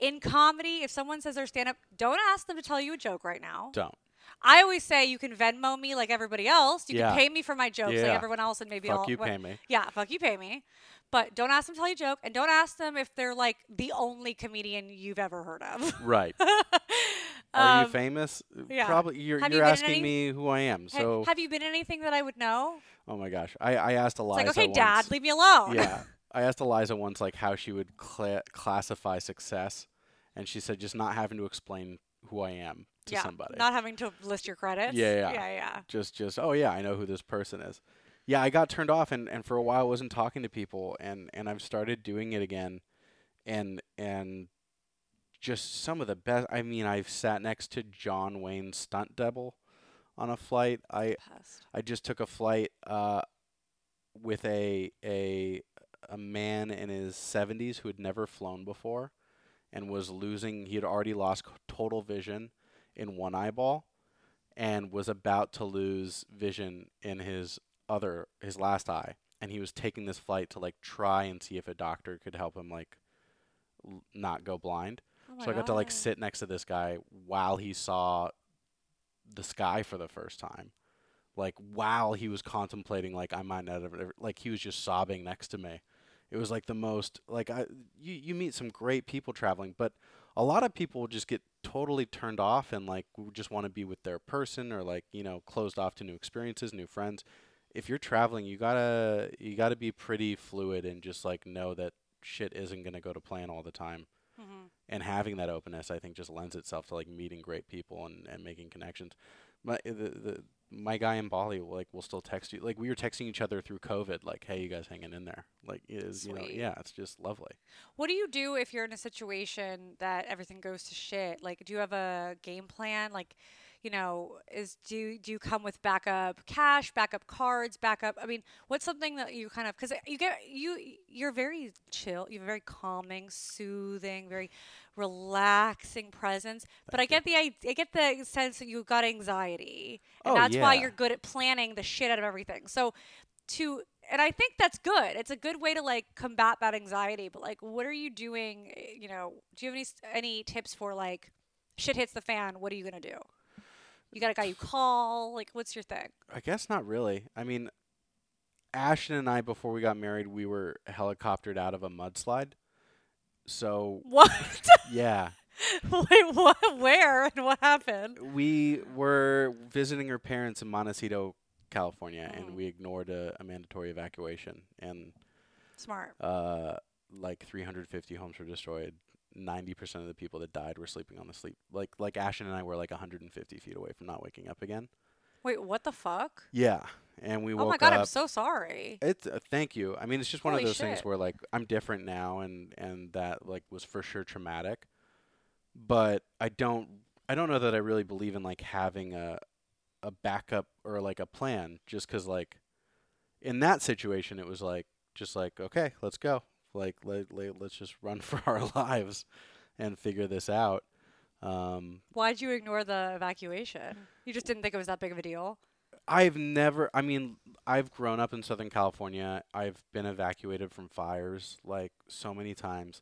[SPEAKER 2] In comedy, if someone says they're stand up, don't ask them to tell you a joke right now.
[SPEAKER 3] don't.
[SPEAKER 2] I always say you can Venmo me like everybody else. You
[SPEAKER 3] Yeah.
[SPEAKER 2] can pay me for my jokes like everyone else, and maybe
[SPEAKER 3] Fuck
[SPEAKER 2] I'll
[SPEAKER 3] fuck
[SPEAKER 2] you,
[SPEAKER 3] pay me.
[SPEAKER 2] Yeah, fuck you, pay me. But don't ask them to tell you a joke, and don't ask them if they're like the only comedian you've ever heard of.
[SPEAKER 3] Right. Are you
[SPEAKER 2] Um,
[SPEAKER 3] famous?
[SPEAKER 2] yeah.
[SPEAKER 3] Probably. You're
[SPEAKER 2] Have you
[SPEAKER 3] you're
[SPEAKER 2] been in
[SPEAKER 3] asking
[SPEAKER 2] any-
[SPEAKER 3] me who I am. So
[SPEAKER 2] have you been in anything that I would know?
[SPEAKER 3] oh my gosh, I I asked
[SPEAKER 2] It's
[SPEAKER 3] Eliza.
[SPEAKER 2] like, okay,
[SPEAKER 3] once,
[SPEAKER 2] Dad, leave me alone.
[SPEAKER 3] Yeah, I asked Eliza once like how she would cla- classify success, and she said just not having to explain who I am to
[SPEAKER 2] yeah,
[SPEAKER 3] somebody.
[SPEAKER 2] not having to list your credits.
[SPEAKER 3] Yeah, yeah.
[SPEAKER 2] yeah, yeah.
[SPEAKER 3] just just oh yeah i know who this person is yeah i got turned off and, and for a while I wasn't talking to people and and i've started doing it again and and just some of the best i mean i've sat next to john Wayne stunt double on a flight i
[SPEAKER 2] Pest.
[SPEAKER 3] i just took a flight uh with a a a man in his 70s who had never flown before and was losing he had already lost total vision in one eyeball and was about to lose vision in his other his last eye. And he was taking this flight to like try and see if a doctor could help him like l- not go blind.
[SPEAKER 2] Oh
[SPEAKER 3] so i got to like sit next to this guy while he saw the sky for the first time. Like while he was contemplating like i might not ever like he was just sobbing next to me it was like the most like i you, you meet some great people traveling but a lot of people just get totally turned off and like just want to be with their person or like you know closed off to new experiences new friends. If you're traveling you gotta you gotta be pretty fluid and just like know that shit isn't gonna go to plan all the time.
[SPEAKER 2] Mhm.
[SPEAKER 3] and having that openness i think just lends itself to like meeting great people and, and making connections my eh, the, the my guy in bali will, like will still text you like we were texting each other through covid like hey you guys hanging in there like it is you know yeah it's just lovely
[SPEAKER 2] What do you do if you're in a situation that everything goes to shit? Like, do you have a game plan? Like, you know, is do you, do you come with backup cash, backup cards, backup? I mean, what's something that you kind of because you get you you're very chill, you're very calming, soothing, very relaxing presence. But I get the I, I get the sense that you've got anxiety, and
[SPEAKER 3] Oh,
[SPEAKER 2] that's why you're good at planning the shit out of everything. So to and I think that's good. It's a good way to like combat that anxiety. But like, what are you doing? eh, You know, do you have any any tips for like, shit hits the fan? What are you gonna do? You got a guy you call? Like, what's your thing?
[SPEAKER 3] i guess not really i mean ashton and i before we got married we were helicoptered out of a mudslide so
[SPEAKER 2] What?
[SPEAKER 3] yeah
[SPEAKER 2] Wait, what? Where and what happened?
[SPEAKER 3] we were visiting her parents in montecito california and we ignored a, a mandatory evacuation and
[SPEAKER 2] Smart.
[SPEAKER 3] uh, like 350 homes were destroyed. 90% of the people that died were sleeping on the sleep. Like like Ashton and I were like 150 feet away from not waking up again.
[SPEAKER 2] Wait, what the fuck?
[SPEAKER 3] Yeah, and we
[SPEAKER 2] Oh my god,
[SPEAKER 3] up.
[SPEAKER 2] I'm so sorry.
[SPEAKER 3] it's uh, thank you. I mean, it's just one
[SPEAKER 2] Holy
[SPEAKER 3] of those things where like I'm different now, and and that like was for sure traumatic. But I don't I don't know that I really believe in like having a a backup or like a plan. Just because like in that situation, it was like just like okay, let's go. Like let, let let's just run for our lives and figure this out. Um,
[SPEAKER 2] Why'd you ignore the evacuation? You just didn't think it was that big of a deal.
[SPEAKER 3] I've never. I mean, I've grown up in Southern California. I've been evacuated from fires like so many times.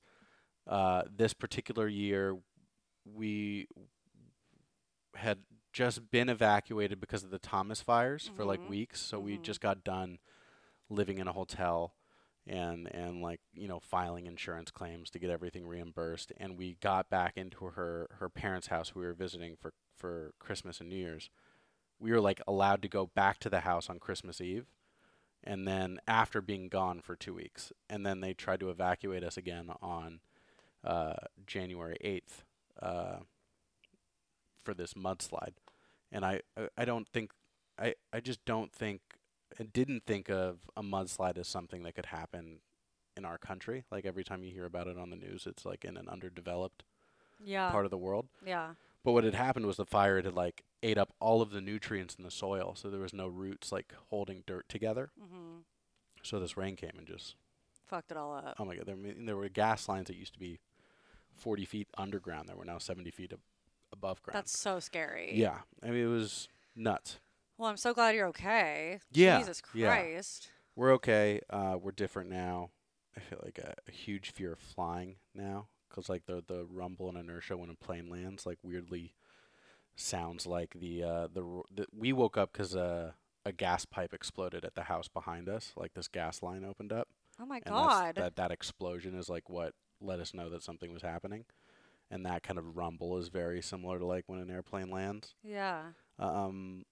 [SPEAKER 3] Uh, this particular year, we had just been evacuated because of the Thomas fires for like
[SPEAKER 2] Mhm.
[SPEAKER 3] weeks. So we
[SPEAKER 2] Mhm.
[SPEAKER 3] just got done living in a hotel and and like you know filing insurance claims to get everything reimbursed and we got back into her her parents house we were visiting for for christmas and new year's we were like allowed to go back to the house on christmas eve and then after being gone for two weeks and then they tried to evacuate us again on uh, january 8th uh, for this mudslide. And I, I i don't think i i just don't think didn't think of a mudslide as something that could happen in our country. Like every time you hear about it on the news, it's like in an underdeveloped
[SPEAKER 2] Yeah.
[SPEAKER 3] part of the world.
[SPEAKER 2] yeah.
[SPEAKER 3] But what had happened was the fire had like ate up all of the nutrients in the soil, so there was no roots like holding dirt together.
[SPEAKER 2] Mm-hmm.
[SPEAKER 3] So this rain came and just
[SPEAKER 2] Fucked it all up.
[SPEAKER 3] oh my god, there, there were gas lines that used to be 40 feet underground that were now 70 feet ab- above ground.
[SPEAKER 2] That's so scary.
[SPEAKER 3] yeah, I mean it was nuts.
[SPEAKER 2] Well, I'm so glad you're okay.
[SPEAKER 3] Yeah,
[SPEAKER 2] Jesus
[SPEAKER 3] yeah.
[SPEAKER 2] Christ.
[SPEAKER 3] We're okay. Uh, we're different now. I feel like a, a huge fear of flying now because like the the rumble and inertia when a plane lands, like weirdly sounds like the uh the, the we woke up 'cause uh, a gas pipe exploded at the house behind us. Like this gas line opened up,
[SPEAKER 2] Oh my
[SPEAKER 3] and
[SPEAKER 2] God.
[SPEAKER 3] that that explosion is like what let us know that something was happening, and that kind of rumble is very similar to like when an airplane lands.
[SPEAKER 2] yeah.
[SPEAKER 3] Um,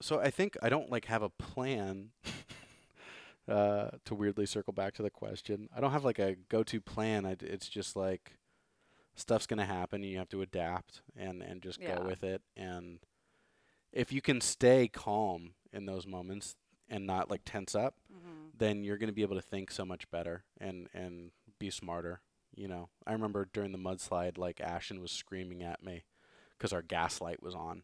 [SPEAKER 3] so I think I don't like have a plan. uh, to weirdly circle back to the question, I don't have like a go-to plan. I it's just like stuff's gonna happen. And you have to adapt and and just
[SPEAKER 2] Yeah.
[SPEAKER 3] go with it. And if you can stay calm in those moments and not like tense up,
[SPEAKER 2] Mm-hmm.
[SPEAKER 3] then you're going to be able to think so much better and and be smarter. You know, I remember during the mudslide, like Ashton was screaming at me because our gas light was on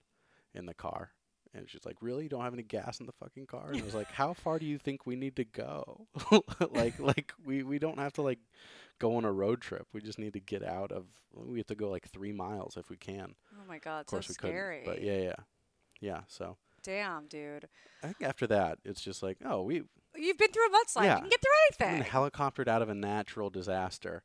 [SPEAKER 3] in the car, and she's like, "Really, you don't have any gas in the fucking car?" And I was like, "How far do you think we need to go? like, like we we don't have to like go on a road trip. We just need to get out of. We have to go like three miles if we can.
[SPEAKER 2] Oh my God.
[SPEAKER 3] Of course
[SPEAKER 2] so
[SPEAKER 3] we
[SPEAKER 2] scary.
[SPEAKER 3] couldn't, but yeah, yeah, yeah. So
[SPEAKER 2] Damn, dude.
[SPEAKER 3] I think after that, it's just like, oh, we
[SPEAKER 2] You've been through a mudslide.
[SPEAKER 3] Yeah.
[SPEAKER 2] You can get through
[SPEAKER 3] been
[SPEAKER 2] anything.
[SPEAKER 3] helicoptered out of a natural disaster.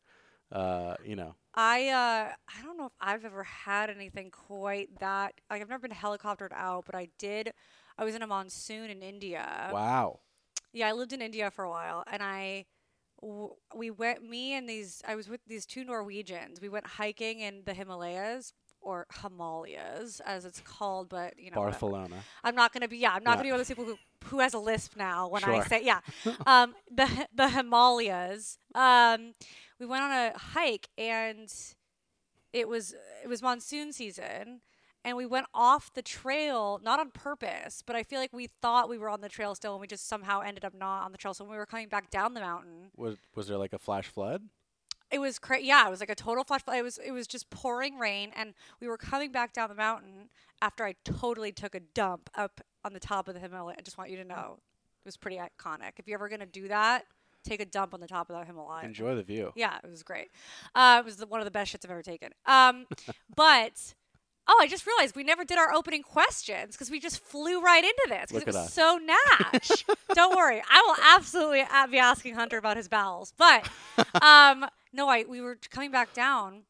[SPEAKER 3] Uh, you know,
[SPEAKER 2] I uh I don't know if I've ever had anything quite that like I've never been helicoptered out, but I did I was in a monsoon in India.
[SPEAKER 3] wow.
[SPEAKER 2] Yeah, I lived in India for a while and I w- we went me and these I was with these two Norwegians. We went hiking in the Himalayas or Himalayas as it's called, but you know whatever.
[SPEAKER 3] Barcelona.
[SPEAKER 2] I'm not gonna be. Yeah, I'm not
[SPEAKER 3] Yeah.
[SPEAKER 2] gonna be one of those people who who has a lisp now when I say yeah. um, the the Himalayas. Um, we went on a hike and it was it was monsoon season. And we went off the trail, not on purpose, but I feel like we thought we were on the trail still, and we just somehow ended up not on the trail. So when we were coming back down the mountain,
[SPEAKER 3] Was was there like a flash flood?
[SPEAKER 2] it was cra- yeah, it was like a total flash flood. It was it was just pouring rain, and we were coming back down the mountain after I totally took a dump up on the top of the Himalaya. I just want you to know, it was pretty iconic. If you're ever gonna do that, take a dump on the top of the Himalaya.
[SPEAKER 3] Enjoy the view.
[SPEAKER 2] Yeah, it was great. Uh, it was the, one of the best shits I've ever taken. Um, but oh, I just realized we never did our opening questions because we just flew right into this because it was
[SPEAKER 3] us.
[SPEAKER 2] so natch. Don't worry, I will absolutely be asking Hunter about his bowels. But um, no, I we were coming back down.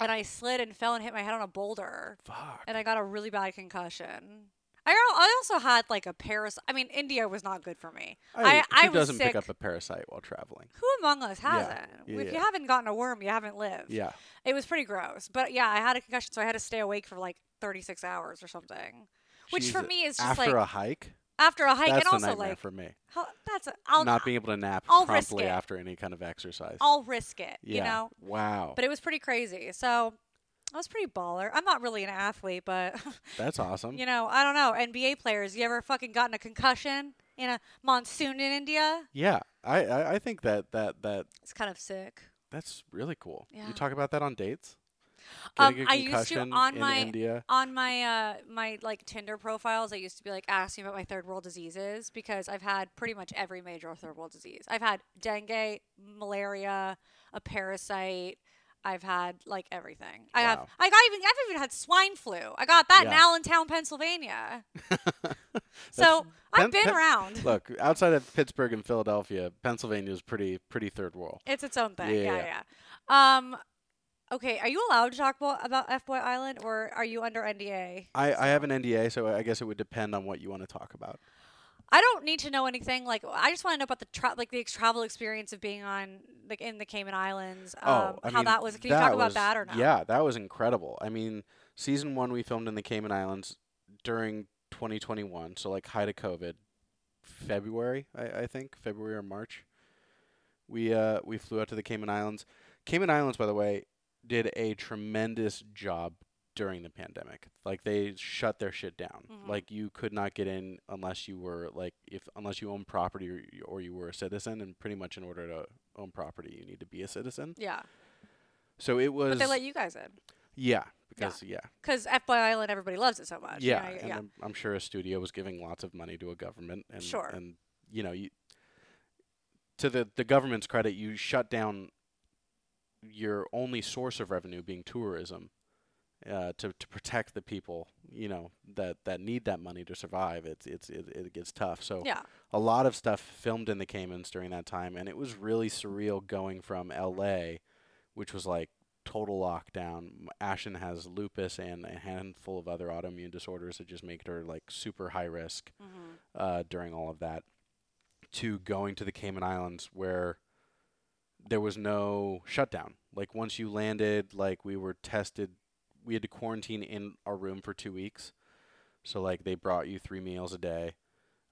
[SPEAKER 2] And I slid and fell and hit my head on a boulder,
[SPEAKER 3] Fuck.
[SPEAKER 2] and I got a really bad concussion. I I also had like a parasite. I mean, India was not good for me. Oh, I, I
[SPEAKER 3] who
[SPEAKER 2] was
[SPEAKER 3] doesn't
[SPEAKER 2] sick.
[SPEAKER 3] pick up a parasite while traveling?
[SPEAKER 2] Who among us hasn't?
[SPEAKER 3] yeah,
[SPEAKER 2] if
[SPEAKER 3] yeah.
[SPEAKER 2] you haven't gotten a worm, you haven't lived.
[SPEAKER 3] Yeah.
[SPEAKER 2] It was pretty gross. But yeah, I had a concussion, so I had to stay awake for like 36 hours or something. Which for me is just like
[SPEAKER 3] after
[SPEAKER 2] like
[SPEAKER 3] a hike.
[SPEAKER 2] after a hike,
[SPEAKER 3] that's
[SPEAKER 2] and also like
[SPEAKER 3] for me.
[SPEAKER 2] how, that's a, I'll
[SPEAKER 3] Not being able to nap
[SPEAKER 2] I'll
[SPEAKER 3] promptly after any kind of exercise.
[SPEAKER 2] I'll risk it,
[SPEAKER 3] yeah.
[SPEAKER 2] you know.
[SPEAKER 3] Wow.
[SPEAKER 2] But it was pretty crazy. So I was pretty baller. I'm not really an athlete, but
[SPEAKER 3] That's awesome.
[SPEAKER 2] you know, I don't know. NBA players, you ever fucking gotten a concussion in a monsoon in India?
[SPEAKER 3] Yeah. I, I I think that that that
[SPEAKER 2] It's kind of sick.
[SPEAKER 3] that's really cool.
[SPEAKER 2] Yeah.
[SPEAKER 3] You talk about that on dates.
[SPEAKER 2] Um,
[SPEAKER 3] Getting
[SPEAKER 2] I used to on
[SPEAKER 3] in
[SPEAKER 2] my
[SPEAKER 3] India.
[SPEAKER 2] on my uh my like Tinder profiles, I used to be like asking about my third world diseases because I've had pretty much every major third world disease. I've had dengue, malaria, a parasite. I've had like everything. I have. I got even. I've even had swine flu. I got that in Allentown, Pennsylvania. so I've been
[SPEAKER 3] Pen-
[SPEAKER 2] around.
[SPEAKER 3] Look, outside of Pittsburgh and Philadelphia, Pennsylvania is pretty pretty third world.
[SPEAKER 2] It's its own thing.
[SPEAKER 3] Yeah,
[SPEAKER 2] Yeah,
[SPEAKER 3] yeah.
[SPEAKER 2] yeah. Um, okay. Are you allowed to talk about about F Boy Island, or are you under NDA?
[SPEAKER 3] I, I have an NDA, so I guess it would depend on what you want to talk about.
[SPEAKER 2] I don't need to know anything. Like, I just want to know about the tra- like the ex- travel experience of being on like in the Cayman Islands. Um,
[SPEAKER 3] oh, I
[SPEAKER 2] how
[SPEAKER 3] mean,
[SPEAKER 2] that was. Can you talk about that or not?
[SPEAKER 3] Yeah, that was incredible. I mean, season one we filmed in the Cayman Islands during 2021, so like height of COVID, February, I, I think February or March. We uh we flew out to the Cayman Islands. Cayman Islands, by the way, did a tremendous job during the pandemic. Like they shut their shit down.
[SPEAKER 2] Mhm.
[SPEAKER 3] Like you could not get in unless you were like if unless you own property or, you- or you were a citizen. And pretty much in order to own property, you need to be a citizen.
[SPEAKER 2] Yeah.
[SPEAKER 3] So it was.
[SPEAKER 2] But they let you guys in.
[SPEAKER 3] Yeah, because yeah,
[SPEAKER 2] Because FBoy Island, everybody loves it so much. you
[SPEAKER 3] yeah,
[SPEAKER 2] know,
[SPEAKER 3] and
[SPEAKER 2] yeah.
[SPEAKER 3] I'm, I'm sure a studio was giving lots of money to a government, and
[SPEAKER 2] Sure.
[SPEAKER 3] and you know, you, to the the government's credit, you shut down your only source of revenue being tourism, uh, to to protect the people, you know, that that need that money to survive. It's it's it, it gets tough. So
[SPEAKER 2] yeah.
[SPEAKER 3] a lot of stuff filmed in the Caymans during that time, and it was really surreal going from L.A., which was like total lockdown. Ashton has lupus and a handful of other autoimmune disorders that just make her like super high risk
[SPEAKER 2] hmm
[SPEAKER 3] uh, during all of that. To going to the Cayman Islands where there was no shutdown. Like once you landed, like we were tested, we had to quarantine in our room for two weeks. So like they brought you three meals a day,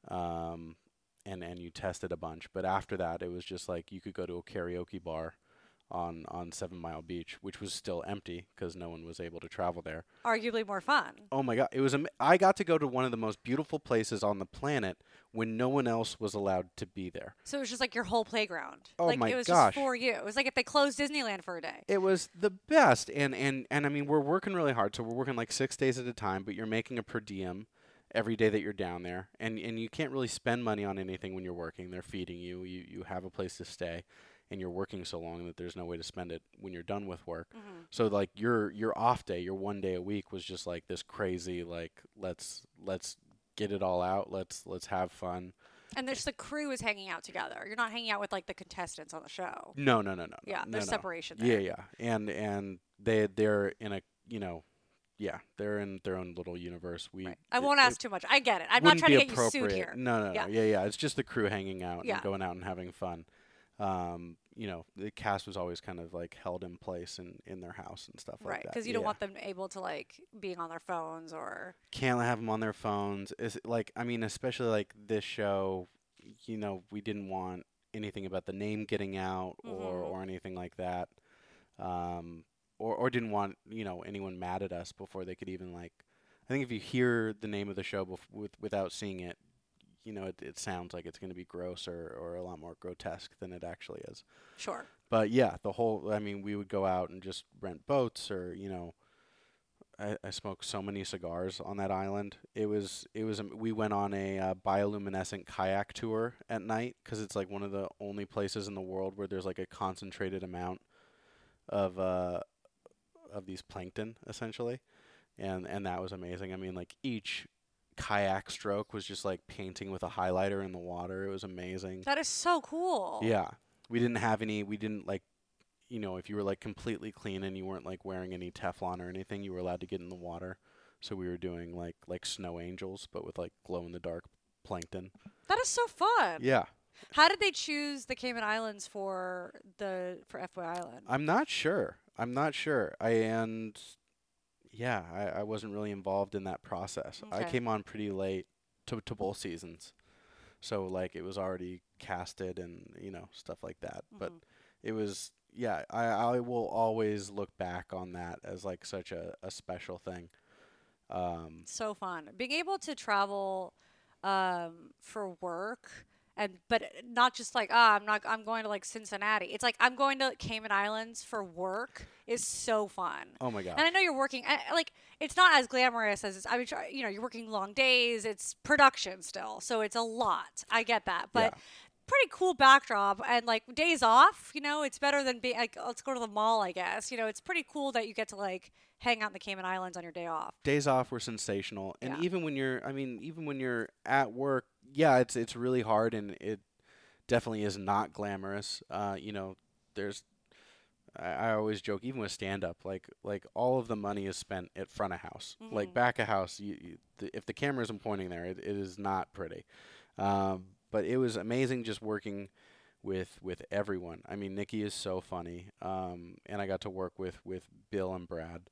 [SPEAKER 3] um, and and you tested a bunch. But after that, it was just like you could go to a karaoke bar on on Seven Mile Beach, which was still empty because no one was able to travel there.
[SPEAKER 2] Arguably more fun.
[SPEAKER 3] Oh my god, it was am- I got to go to one of the most beautiful places on the planet when no one else was allowed to be there.
[SPEAKER 2] So it was just like your whole playground.
[SPEAKER 3] Oh
[SPEAKER 2] like
[SPEAKER 3] my
[SPEAKER 2] it was
[SPEAKER 3] gosh.
[SPEAKER 2] just for you. It was like if they closed Disneyland for a day.
[SPEAKER 3] It was the best, and and and I mean we're working really hard, so we're working like six days at a time, but you're making a per diem every day that you're down there, and and you can't really spend money on anything when you're working. They're feeding you, you you have a place to stay, and you're working so long that there's no way to spend it when you're done with work.
[SPEAKER 2] hmm
[SPEAKER 3] So like your your off day, your one day a week was just like this crazy like let's let's get it all out, let's let's have fun.
[SPEAKER 2] And there's the crew is hanging out together. You're not hanging out with like the contestants on the show.
[SPEAKER 3] No, no, no, no.
[SPEAKER 2] Yeah,
[SPEAKER 3] no,
[SPEAKER 2] there's
[SPEAKER 3] no.
[SPEAKER 2] separation there.
[SPEAKER 3] yeah, yeah. and and they they're in a you know, yeah, they're in their own little universe. We
[SPEAKER 2] Right. I won't
[SPEAKER 3] it
[SPEAKER 2] ask too much. I get it. I'm not trying to get you sued here.
[SPEAKER 3] No, no,
[SPEAKER 2] Yeah.
[SPEAKER 3] no. Yeah, yeah. It's just the crew hanging out
[SPEAKER 2] Yeah.
[SPEAKER 3] and going out and having fun. Um, you know, the cast was always kind of like held in place in in their house and stuff
[SPEAKER 2] Right,
[SPEAKER 3] like that.
[SPEAKER 2] because you don't
[SPEAKER 3] Yeah.
[SPEAKER 2] want them able to like being on their phones or
[SPEAKER 3] can't have them on their phones. Is like I mean, especially like this show, you know, we didn't want anything about the name getting out or
[SPEAKER 2] Mhm.
[SPEAKER 3] or anything like that. Um, or or didn't want you know anyone mad at us before they could even like. I think if you hear the name of the show bef- with, without seeing it, you know, it, it sounds like it's going to be gross or, or a lot more grotesque than it actually is.
[SPEAKER 2] sure.
[SPEAKER 3] But yeah, the whole, I mean, we would go out and just rent boats or, you know, I, I smoked so many cigars on that island. It was, it was, am- we went on a uh, bioluminescent kayak tour at night because it's like one of the only places in the world where there's like a concentrated amount of, uh, of these plankton essentially. And, and that was amazing. I mean, like each kayak stroke was just like painting with a highlighter in the water. It was amazing.
[SPEAKER 2] That is so cool.
[SPEAKER 3] Yeah. We didn't have any we didn't like you know, if you were like completely clean and you weren't like wearing any Teflon or anything, you were allowed to get in the water. So we were doing like like snow angels but with like glow in the dark plankton.
[SPEAKER 2] That is so fun.
[SPEAKER 3] Yeah.
[SPEAKER 2] How did they choose the Cayman Islands for the for FBoy Island?
[SPEAKER 3] I'm not sure. I'm not sure. I and yeah, I, I wasn't really involved in that process. I came on pretty late to to both seasons. So like it was already casted and, you know, stuff like that. But
[SPEAKER 2] Mhm.
[SPEAKER 3] it was yeah I, I will always look back on that as like such a, a special thing um
[SPEAKER 2] so fun being able to travel um, for work and but not just like ah i'm not i'm going to like cincinnati. It's like i'm going to cayman islands for work is so fun.
[SPEAKER 3] Oh my god
[SPEAKER 2] and i know you're working I, like it's not as glamorous as it's, i mean you know you're working long days it's production still so it's a lot. I get that but
[SPEAKER 3] Yeah.
[SPEAKER 2] pretty cool backdrop and like days off you know it's better than being like let's go to the mall i guess. You know it's pretty cool that you get to like hang out in the cayman islands on your day off.
[SPEAKER 3] Days off were sensational. And
[SPEAKER 2] Yeah.
[SPEAKER 3] even when you're i mean even when you're at work yeah it's it's really hard and it definitely is not glamorous. Uh you know there's I, I always joke even with stand up like like all of the money is spent at front of house. Like
[SPEAKER 2] Mhm.
[SPEAKER 3] back of house you, you the, if the camera isn't pointing there it, it is not pretty. Um but it was amazing just working with with everyone. I mean nikki is so funny um and i got to work with with bill and brad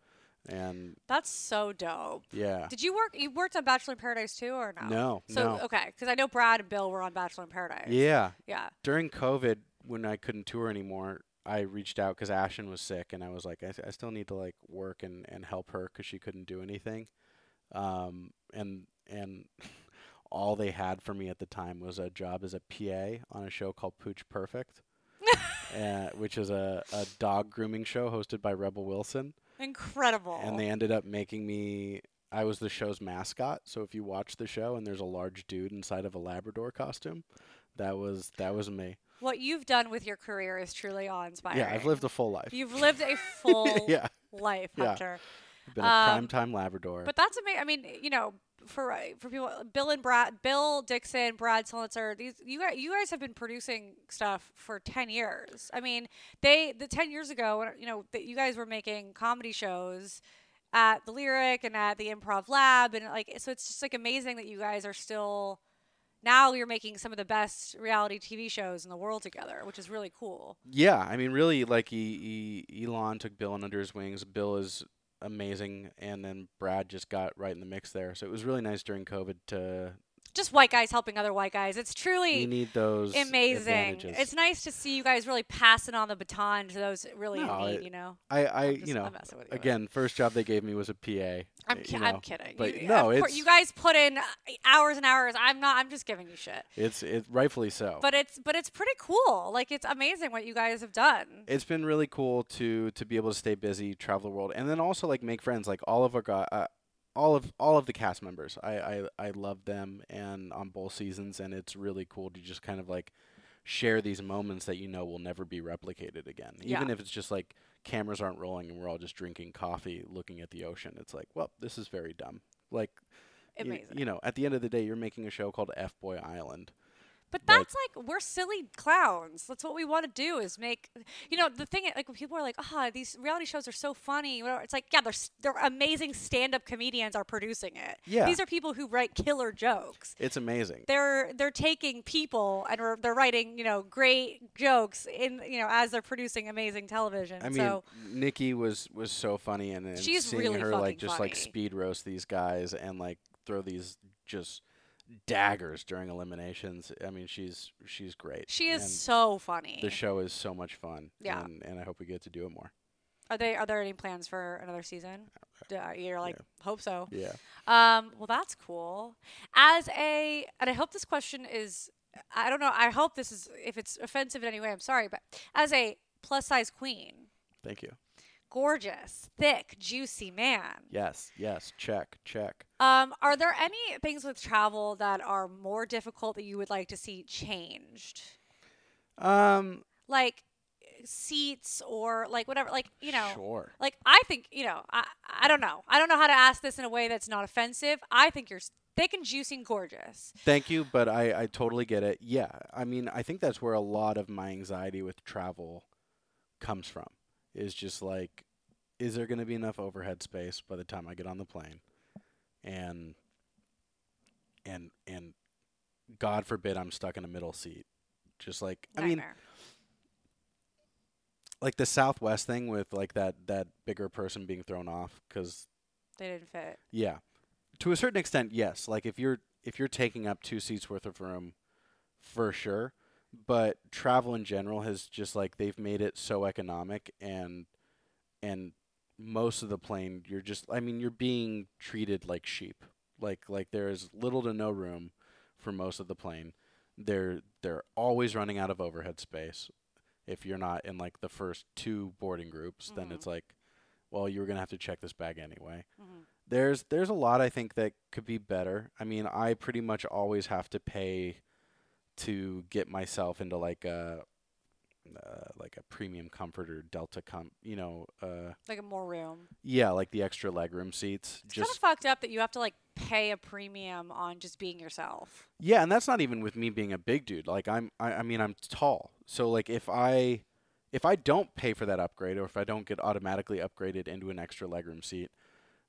[SPEAKER 3] and
[SPEAKER 2] that's so dope
[SPEAKER 3] yeah
[SPEAKER 2] Did you work? You worked on Bachelor in Paradise too, or no?
[SPEAKER 3] no
[SPEAKER 2] So
[SPEAKER 3] no
[SPEAKER 2] okay, because I know Brad and Bill were on Bachelor in Paradise.
[SPEAKER 3] yeah
[SPEAKER 2] Yeah.
[SPEAKER 3] during COVID, when I couldn't tour anymore, I reached out because Ashton was sick, and I was like, I, I still need to like work and, and help her because she couldn't do anything. Um, and and all they had for me at the time was a job as a PA on a show called Pooch Perfect, uh, which is a, a dog grooming show hosted by Rebel Wilson.
[SPEAKER 2] Incredible.
[SPEAKER 3] and they ended up making me. I was the show's mascot. So if you watch the show and there's a large dude inside of a Labrador costume, that was that was me.
[SPEAKER 2] what you've done with your career is truly awe-inspiring.
[SPEAKER 3] Yeah, I've lived a full life.
[SPEAKER 2] You've lived a full
[SPEAKER 3] yeah,
[SPEAKER 2] life,
[SPEAKER 3] Yeah.
[SPEAKER 2] Hunter.
[SPEAKER 3] I've been a
[SPEAKER 2] Um,
[SPEAKER 3] primetime Labrador.
[SPEAKER 2] But that's amazing. I mean, you know, for uh, for people, Bill and Brad, Bill Dixon, Brad Solitzer, these you guys, you guys have been producing stuff for ten years. I mean, they the ten years ago, you know, that you guys were making comedy shows at the Lyric and at the Improv Lab, and like, so it's just like amazing that you guys are still. Now you're making some of the best reality TV shows in the world together, which is really cool.
[SPEAKER 3] Yeah, I mean, really, like he, he, Elan took Bill under his wings. Bill is amazing, and then Brad just got right in the mix there. So it was really nice during COVID to.
[SPEAKER 2] Just white guys helping other white guys. It's truly
[SPEAKER 3] We need those
[SPEAKER 2] amazing. It's nice to see you guys really passing on the baton to those really in
[SPEAKER 3] No,
[SPEAKER 2] need.
[SPEAKER 3] it-
[SPEAKER 2] you know,
[SPEAKER 3] I, I, you know,
[SPEAKER 2] I'm messing with
[SPEAKER 3] again, first job they gave me was a PA.
[SPEAKER 2] I'm,
[SPEAKER 3] uh,
[SPEAKER 2] ki-
[SPEAKER 3] you
[SPEAKER 2] I'm kidding.
[SPEAKER 3] but
[SPEAKER 2] you,
[SPEAKER 3] no, it's-
[SPEAKER 2] you guys put in hours and hours. I'm not. I'm just giving you shit.
[SPEAKER 3] It's it rightfully so.
[SPEAKER 2] But it's but it's pretty cool. Like it's amazing what you guys have done.
[SPEAKER 3] it's been really cool to to be able to stay busy, travel the world, and then also like make friends. Like all of our uh, all of all of the cast members, I I I love them, and on both seasons, and it's really cool to just kind of like share these moments that you know will never be replicated again.
[SPEAKER 2] Yeah.
[SPEAKER 3] Even if it's just like cameras aren't rolling and we're all just drinking coffee, looking at the ocean. It's like, well, this is very dumb. Like. y-
[SPEAKER 2] Amazing.
[SPEAKER 3] you know, at the end of the day, you're making a show called F Boy Island.
[SPEAKER 2] But that's like we're silly clowns. That's what we want to do is make you know the thing like when people are like ah these reality shows are so funny whatever it's like yeah they're they're amazing stand up comedians are producing it.
[SPEAKER 3] Yeah.
[SPEAKER 2] These are people who write killer jokes.
[SPEAKER 3] It's amazing.
[SPEAKER 2] They're they're taking people and are- they're writing you know great jokes in you know as they're producing amazing television.
[SPEAKER 3] I mean,
[SPEAKER 2] so
[SPEAKER 3] Nikki was was so funny, and, and
[SPEAKER 2] She's
[SPEAKER 3] seeing
[SPEAKER 2] really
[SPEAKER 3] her like just like speed roast these guys and like throw these just daggers during eliminations. I mean, she's she's great.
[SPEAKER 2] she is
[SPEAKER 3] and
[SPEAKER 2] so funny.
[SPEAKER 3] the show is so much fun.
[SPEAKER 2] Yeah.
[SPEAKER 3] and, and I hope we get to do it more.
[SPEAKER 2] are they are there any plans for another season? D- uh, You're like hope so.
[SPEAKER 3] Yeah.
[SPEAKER 2] Um, well, that's cool. As a, and I hope this question is, I don't know, I hope this is, if it's offensive in any way, I'm sorry, but as a plus size queen,
[SPEAKER 3] Thank you.
[SPEAKER 2] Gorgeous, thick, juicy man,
[SPEAKER 3] Yes. Yes. Check. Check.
[SPEAKER 2] um, are there any things with travel that are more difficult that you would like to see changed?
[SPEAKER 3] Um.
[SPEAKER 2] Like seats or like whatever, like, you know.
[SPEAKER 3] Sure.
[SPEAKER 2] Like I think you know I I don't know I don't know how to ask this in a way that's not offensive. I think you're thick and juicy and gorgeous.
[SPEAKER 3] Thank you, but I, I totally get it. Yeah, I mean, I think that's where a lot of my anxiety with travel comes from. Is just like, is there going to be enough overhead space by the time I get on the plane? And and and God forbid I'm stuck in a middle seat. Just like I mean, like the Southwest thing with like that that bigger person being thrown off because
[SPEAKER 2] they didn't fit.
[SPEAKER 3] Yeah. To a certain extent, yes. Like if you're if you're taking up two seats worth of room, for sure. But travel in general has just like they've made it so economic and and most of the plane you're just I mean, you're being treated like sheep. Like like there's little to no room for most of the plane. They're they're always running out of overhead space. If you're not in like the first two boarding groups, then
[SPEAKER 2] Mhm.
[SPEAKER 3] it's like, well, you're gonna have to check this bag anyway
[SPEAKER 2] hmm
[SPEAKER 3] there's there's a lot I think that could be better. I mean, I pretty much always have to pay to get myself into like a uh, like a premium comfort or Delta com, you know, uh,
[SPEAKER 2] Like a more room.
[SPEAKER 3] yeah, like the extra legroom seats.
[SPEAKER 2] It's kind of fucked up that you have to like pay a premium on just being yourself.
[SPEAKER 3] yeah, and that's not even with me being a big dude. Like I'm, I, I mean, I'm tall, so like if I if I don't pay for that upgrade or if I don't get automatically upgraded into an extra legroom seat,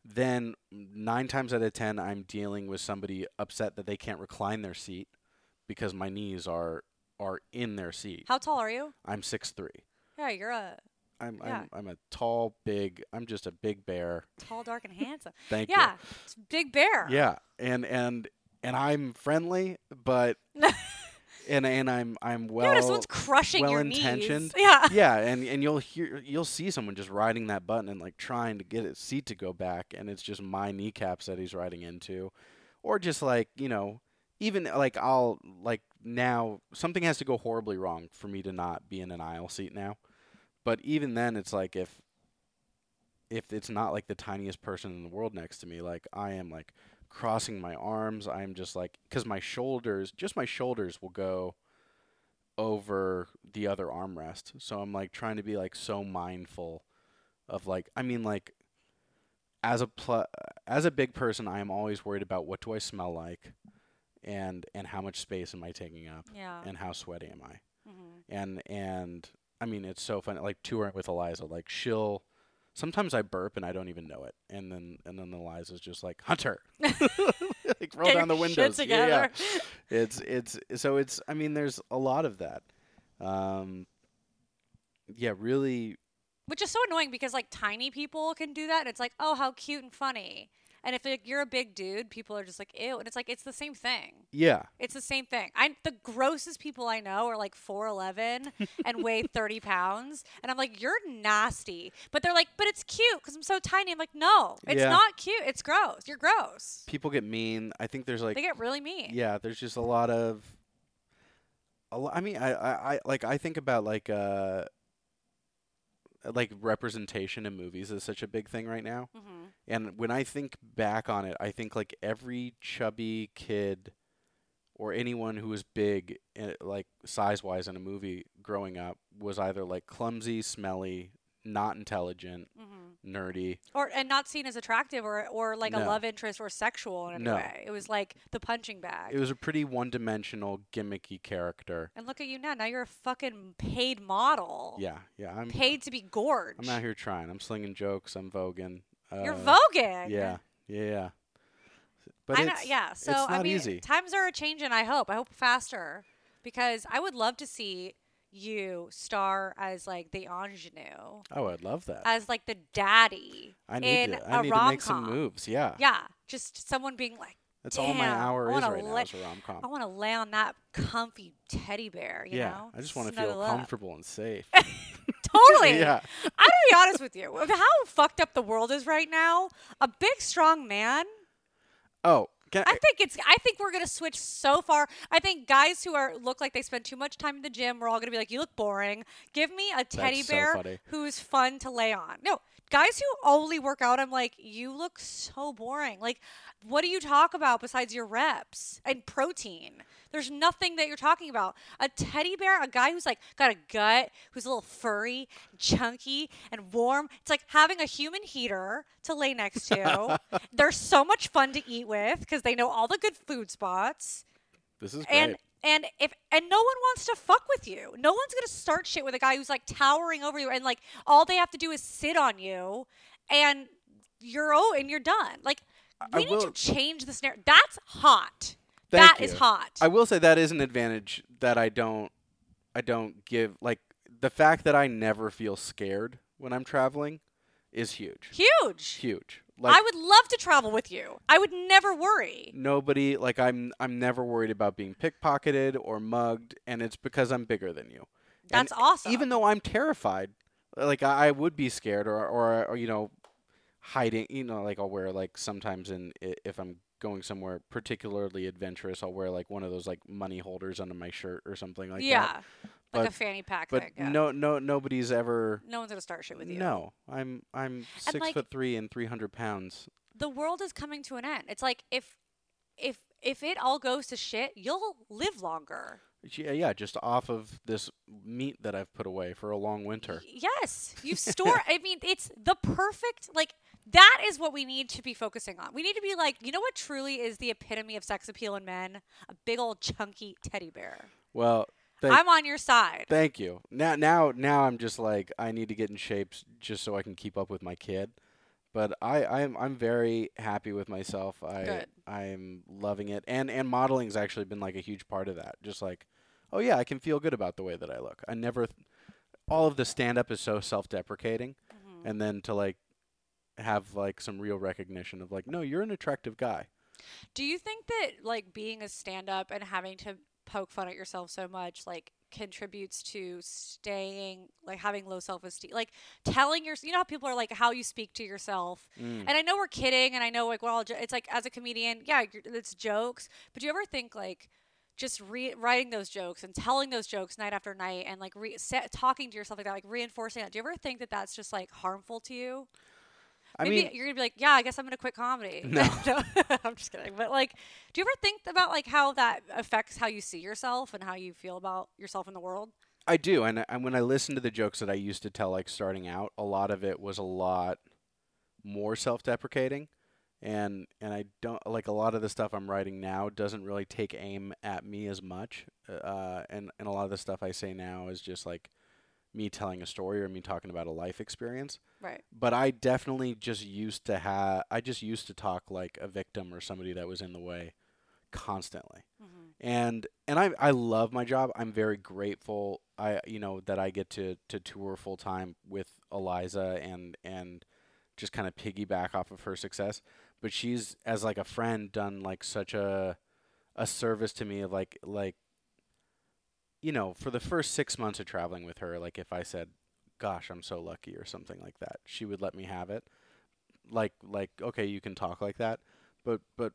[SPEAKER 3] then nine times out of ten, I'm dealing with somebody upset that they can't recline their seat because my knees are are in their seat.
[SPEAKER 2] How tall are you?
[SPEAKER 3] I'm six three.
[SPEAKER 2] Yeah, you're a
[SPEAKER 3] I'm,
[SPEAKER 2] Yeah.
[SPEAKER 3] I'm I'm a tall, big. I'm just a big bear.
[SPEAKER 2] tall, dark, and handsome.
[SPEAKER 3] Thank
[SPEAKER 2] you. yeah, big bear.
[SPEAKER 3] Yeah, and and and I'm friendly, but and and I'm I'm well.
[SPEAKER 2] yeah, someone's crushing your knees.
[SPEAKER 3] well-intentioned.
[SPEAKER 2] Yeah.
[SPEAKER 3] yeah, and and you'll hear you'll see someone just riding that button and like trying to get his seat to go back, and it's just my kneecaps that he's riding into, or just like you know, even like I'll like now something has to go horribly wrong for me to not be in an aisle seat now, but even then it's like if if it's not like the tiniest person in the world next to me, like I am like crossing my arms. I'm just like cuz my shoulders, just my shoulders will go over the other armrest. So I'm like trying to be like so mindful of like I mean like as a pl- as a big person, I am always worried about what do I smell like and and how much space am I taking up
[SPEAKER 2] Yeah.
[SPEAKER 3] and how sweaty am I?
[SPEAKER 2] Mm-hmm.
[SPEAKER 3] and and I mean it's so funny like touring with Iliza like she'll sometimes I burp and I don't even know it and then and then Iliza's just like Hunter like roll
[SPEAKER 2] Get
[SPEAKER 3] down the windows Yeah, yeah. it's it's so it's I mean there's a lot of that um yeah really
[SPEAKER 2] Which is so annoying because like tiny people can do that and it's like, oh, how cute and funny. And if like, you're a big dude, people are just like, ew. And it's like, it's the same thing.
[SPEAKER 3] yeah
[SPEAKER 2] It's the same thing. I the grossest people I know are like 4'11 and weigh 30 pounds. And I'm like, you're nasty. But they're like, but it's cute because I'm so tiny. I'm like, no, it's
[SPEAKER 3] Yeah.
[SPEAKER 2] not cute. It's gross. You're gross.
[SPEAKER 3] people get mean I think there's like
[SPEAKER 2] they get really mean.
[SPEAKER 3] yeah there's just a lot of a I mean I, I I like I think about like uh like representation in movies is such a big thing right now.
[SPEAKER 2] Hmm
[SPEAKER 3] And when I think back on it, I think like every chubby kid or anyone who was big, uh, like size wise in a movie growing up, was either like clumsy, smelly, not intelligent,
[SPEAKER 2] hmm
[SPEAKER 3] nerdy.
[SPEAKER 2] Or and not seen as attractive or or like a love interest or sexual in any
[SPEAKER 3] No.
[SPEAKER 2] way. It was like the punching bag.
[SPEAKER 3] It was a pretty one dimensional, gimmicky character.
[SPEAKER 2] and look at you now. Now you're a fucking paid model.
[SPEAKER 3] Yeah, yeah. I'm
[SPEAKER 2] Paid to be gorged.
[SPEAKER 3] I'm out here trying. I'm slinging jokes. I'm voguing. Uh,
[SPEAKER 2] You're voguing.
[SPEAKER 3] Yeah, yeah, yeah. But
[SPEAKER 2] I know, yeah. So I mean,
[SPEAKER 3] easy.
[SPEAKER 2] times are changing. I hope. I hope faster, because I would love to see you star as like the ingenue,
[SPEAKER 3] Oh, I'd love that.
[SPEAKER 2] as like the daddy
[SPEAKER 3] I need
[SPEAKER 2] in
[SPEAKER 3] to. I
[SPEAKER 2] a
[SPEAKER 3] need
[SPEAKER 2] rom
[SPEAKER 3] to make some moves. Yeah.
[SPEAKER 2] Yeah, just someone being like,
[SPEAKER 3] That's all my hour is right now
[SPEAKER 2] let-
[SPEAKER 3] is a rom com.
[SPEAKER 2] I want to lay on that comfy teddy bear. You
[SPEAKER 3] yeah,
[SPEAKER 2] know,
[SPEAKER 3] I just want to feel
[SPEAKER 2] up.
[SPEAKER 3] comfortable and safe.
[SPEAKER 2] Totally.
[SPEAKER 3] yeah,
[SPEAKER 2] I'm gonna be honest with you. How fucked up the world is right now, a big strong man.
[SPEAKER 3] Oh, can
[SPEAKER 2] I think it's. I think we're gonna switch so far. I think guys who are look like they spend too much time in the gym, we're all gonna be like, "You look boring." Give me a teddy bear
[SPEAKER 3] funny.
[SPEAKER 2] who's fun to lay on. No, guys who only work out, I'm like, "You look so boring." Like, what do you talk about besides your reps and protein? There's nothing that you're talking about. A teddy bear, a guy who's like got a gut, who's a little furry, chunky, and warm. It's like having a human heater to lay next to. They're so much fun to eat with because they know all the good food spots.
[SPEAKER 3] this is great.
[SPEAKER 2] And and if and no one wants to fuck with you. No one's gonna start shit with a guy who's like towering over you and like all they have to do is sit on you and you're oh and you're done. Like
[SPEAKER 3] I
[SPEAKER 2] we need
[SPEAKER 3] will-
[SPEAKER 2] to change the snare. That's hot.
[SPEAKER 3] Thank
[SPEAKER 2] That is
[SPEAKER 3] you.
[SPEAKER 2] hot.
[SPEAKER 3] I will say that is an advantage that I don't I don't give like the fact that I never feel scared when I'm traveling is huge.
[SPEAKER 2] Huge.
[SPEAKER 3] Huge. Like
[SPEAKER 2] I would love to travel with you. I would never worry.
[SPEAKER 3] nobody like I'm I'm never worried about being pickpocketed or mugged and it's because I'm bigger than you. And
[SPEAKER 2] That's awesome.
[SPEAKER 3] Even though I'm terrified, like I, I would be scared or, or or you know hiding, you know, like I'll wear like sometimes in if I'm going somewhere particularly adventurous, I'll wear like one of those like money holders under my shirt or something like that.
[SPEAKER 2] yeah.
[SPEAKER 3] that.
[SPEAKER 2] Like a fanny pack
[SPEAKER 3] But
[SPEAKER 2] thing. yeah.
[SPEAKER 3] no no nobody's ever
[SPEAKER 2] no one's gonna start shit with you.
[SPEAKER 3] No, I'm I'm six
[SPEAKER 2] like-
[SPEAKER 3] foot three and three hundred pounds.
[SPEAKER 2] the world is coming to an end. It's like if if if it all goes to shit, you'll live longer.
[SPEAKER 3] Yeah, yeah, just off of this meat that I've put away for a long winter.
[SPEAKER 2] Yes, you store. I mean, it's the perfect like. That is what we need to be focusing on. We need to be like, you know what truly is the epitome of sex appeal in men? A big old chunky teddy bear.
[SPEAKER 3] Well, thank,
[SPEAKER 2] I'm on your side.
[SPEAKER 3] thank you. Now, now, now, I'm just like I need to get in shape just so I can keep up with my kid. But I, I'm, I'm very happy with myself. I,
[SPEAKER 2] Good.
[SPEAKER 3] I'm loving it, and and modeling's actually been like a huge part of that. Just like, oh yeah, I can feel good about the way that I look. I never, th- all of the stand up is so self-deprecating,
[SPEAKER 2] Mhm.
[SPEAKER 3] and then to like have like some real recognition of like, no, you're an attractive guy.
[SPEAKER 2] Do you think that like being a stand up and having to poke fun at yourself so much like contributes to staying like having low self-esteem like telling your you know how people are like how you speak to yourself
[SPEAKER 3] Mm.
[SPEAKER 2] and i know we're kidding and i know like we're all jo- it's like as a comedian yeah it's jokes but do you ever think like just re- writing those jokes and telling those jokes night after night and like re- se- talking to yourself like that like reinforcing that do you ever think that that's just like harmful to you
[SPEAKER 3] I
[SPEAKER 2] Maybe
[SPEAKER 3] mean,
[SPEAKER 2] you're gonna be like, yeah, I guess I'm gonna quit comedy.
[SPEAKER 3] No.
[SPEAKER 2] no I'm just kidding. But like, do you ever think about like how that affects how you see yourself and how you feel about yourself in the world?
[SPEAKER 3] I do, and, and when I listen to the jokes that I used to tell, like starting out, a lot of it was a lot more self-deprecating, and and I don't like a lot of the stuff I'm writing now doesn't really take aim at me as much, uh, and and a lot of the stuff I say now is just like me telling a story or me talking about a life experience.
[SPEAKER 2] Right.
[SPEAKER 3] But I definitely just used to have, I just used to talk like a victim or somebody that was in the way, constantly
[SPEAKER 2] Mm-hmm.
[SPEAKER 3] and and I I love my job. I'm very grateful. I you know that I get to to tour full time with Iliza and and just kind of piggyback off of her success. But she's as like a friend done like such a a service to me of like like you know for the first six months of traveling with her. Like if I said, "Gosh, I'm so lucky" or something like that, she would let me have it. Like like okay, you can talk like that, but but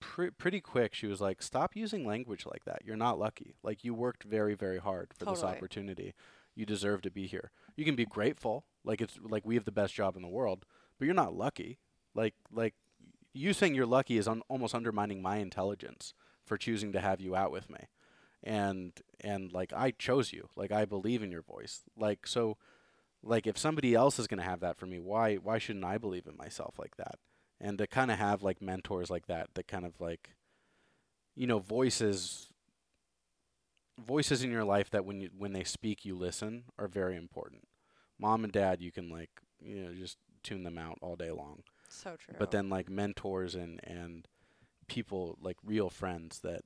[SPEAKER 3] pre- pretty quick she was like stop using language like that. You're not lucky. Like you worked very very hard for this opportunity. You deserve to be here. You can be grateful. Like it's like we have the best job in the world but you're not lucky. Like like you saying you're lucky is un- almost undermining my intelligence for choosing to have you out with me and and like I chose you. Like I believe in your voice. Like so like if somebody else is going to have that for me why why shouldn't I believe in myself like that? And to kind of have like mentors like that that kind of like you know voices voices in your life that when you when they speak you listen are very important. Mom and dad you can like you know just tune them out all day long.
[SPEAKER 2] So true.
[SPEAKER 3] but then like mentors and and people like real friends that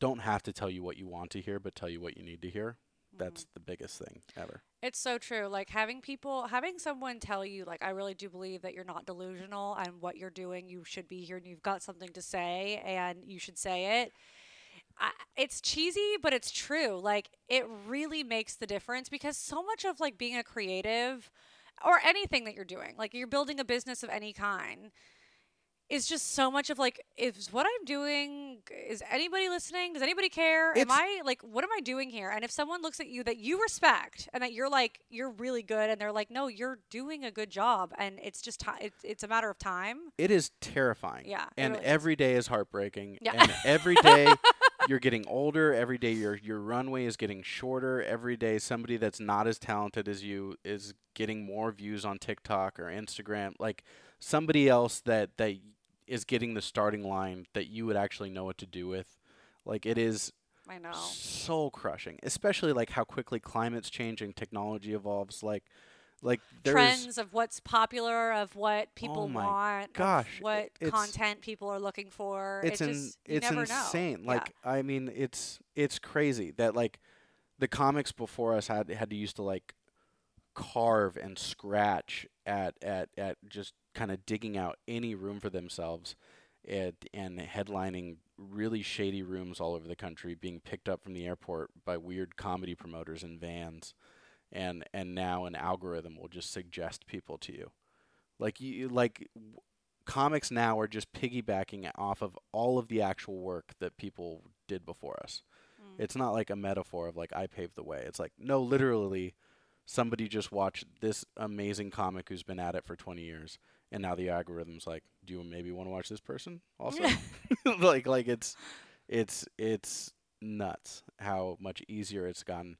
[SPEAKER 3] don't have to tell you what you want to hear but tell you what you need to hear that's mm-hmm. the biggest thing ever
[SPEAKER 2] It's so true. Like having people, having someone tell you, like, I really do believe that you're not delusional and what you're doing, you should be here and you've got something to say and you should say it. I, it's cheesy, but it's true. Like, it really makes the difference because so much of like being a creative or anything that you're doing, like you're building a business of any kind, is just so much of like, is what I'm doing, is anybody listening? Does anybody care? Am I like, what am I doing here? And if someone looks at you that you respect and that you're like, you're really good, and they're like, no, you're doing a good job, and it's just time, it's, it's a matter of time.
[SPEAKER 3] it is terrifying
[SPEAKER 2] Yeah,
[SPEAKER 3] and
[SPEAKER 2] really is.
[SPEAKER 3] every day is heartbreaking
[SPEAKER 2] Yeah.
[SPEAKER 3] and every day you're getting older every day your your runway is getting shorter every day somebody that's not as talented as you is getting more views on TikTok or Instagram like somebody else that that is getting the starting line that you would actually know what to do with like it is
[SPEAKER 2] I know.
[SPEAKER 3] soul crushing especially like how quickly climate's changing technology evolves like like
[SPEAKER 2] Trends of what's popular, of what people
[SPEAKER 3] Oh
[SPEAKER 2] want,
[SPEAKER 3] gosh,
[SPEAKER 2] what content people are looking for.
[SPEAKER 3] it's
[SPEAKER 2] it just, you
[SPEAKER 3] it's
[SPEAKER 2] never
[SPEAKER 3] insane.
[SPEAKER 2] know. Yeah.
[SPEAKER 3] Like I mean, it's it's crazy that like the comics before us had had to used to like carve and scratch at at at just kind of digging out any room for themselves and and headlining really shady rooms all over the country being picked up from the airport by weird comedy promoters in vans and and now an algorithm will just suggest people to you. Like you like w- comics now are just piggybacking off of all of the actual work that people did before us.
[SPEAKER 2] Mm.
[SPEAKER 3] it's not like a metaphor of like i paved the way. It's like no literally somebody just watched this amazing comic who's been at it for 20 years and now the algorithm's like do you maybe want to watch this person also like like it's it's it's nuts how much easier it's gotten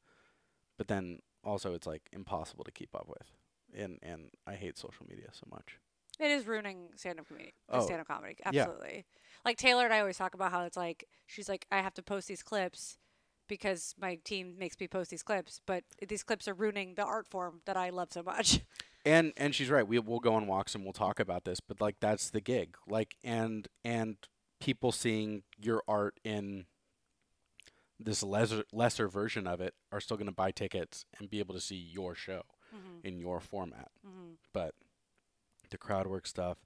[SPEAKER 3] but then also it's like impossible to keep up with and and i hate social media so much
[SPEAKER 2] It is ruining stand-up comedy.
[SPEAKER 3] Oh,
[SPEAKER 2] stand-up comedy,
[SPEAKER 3] yeah.
[SPEAKER 2] absolutely. Like Taylor and I always talk about how it's like she's like I have to post these clips because my team makes me post these clips, but these clips are ruining the art form that I love so much.
[SPEAKER 3] and and she's right we we'll go on walks and we'll talk about this but like that's the gig like and and people seeing your art in this lesser lesser version of it are still going to buy tickets and be able to see your show
[SPEAKER 2] mm-hmm.
[SPEAKER 3] in your format
[SPEAKER 2] Mm-hmm.
[SPEAKER 3] but the crowd work stuff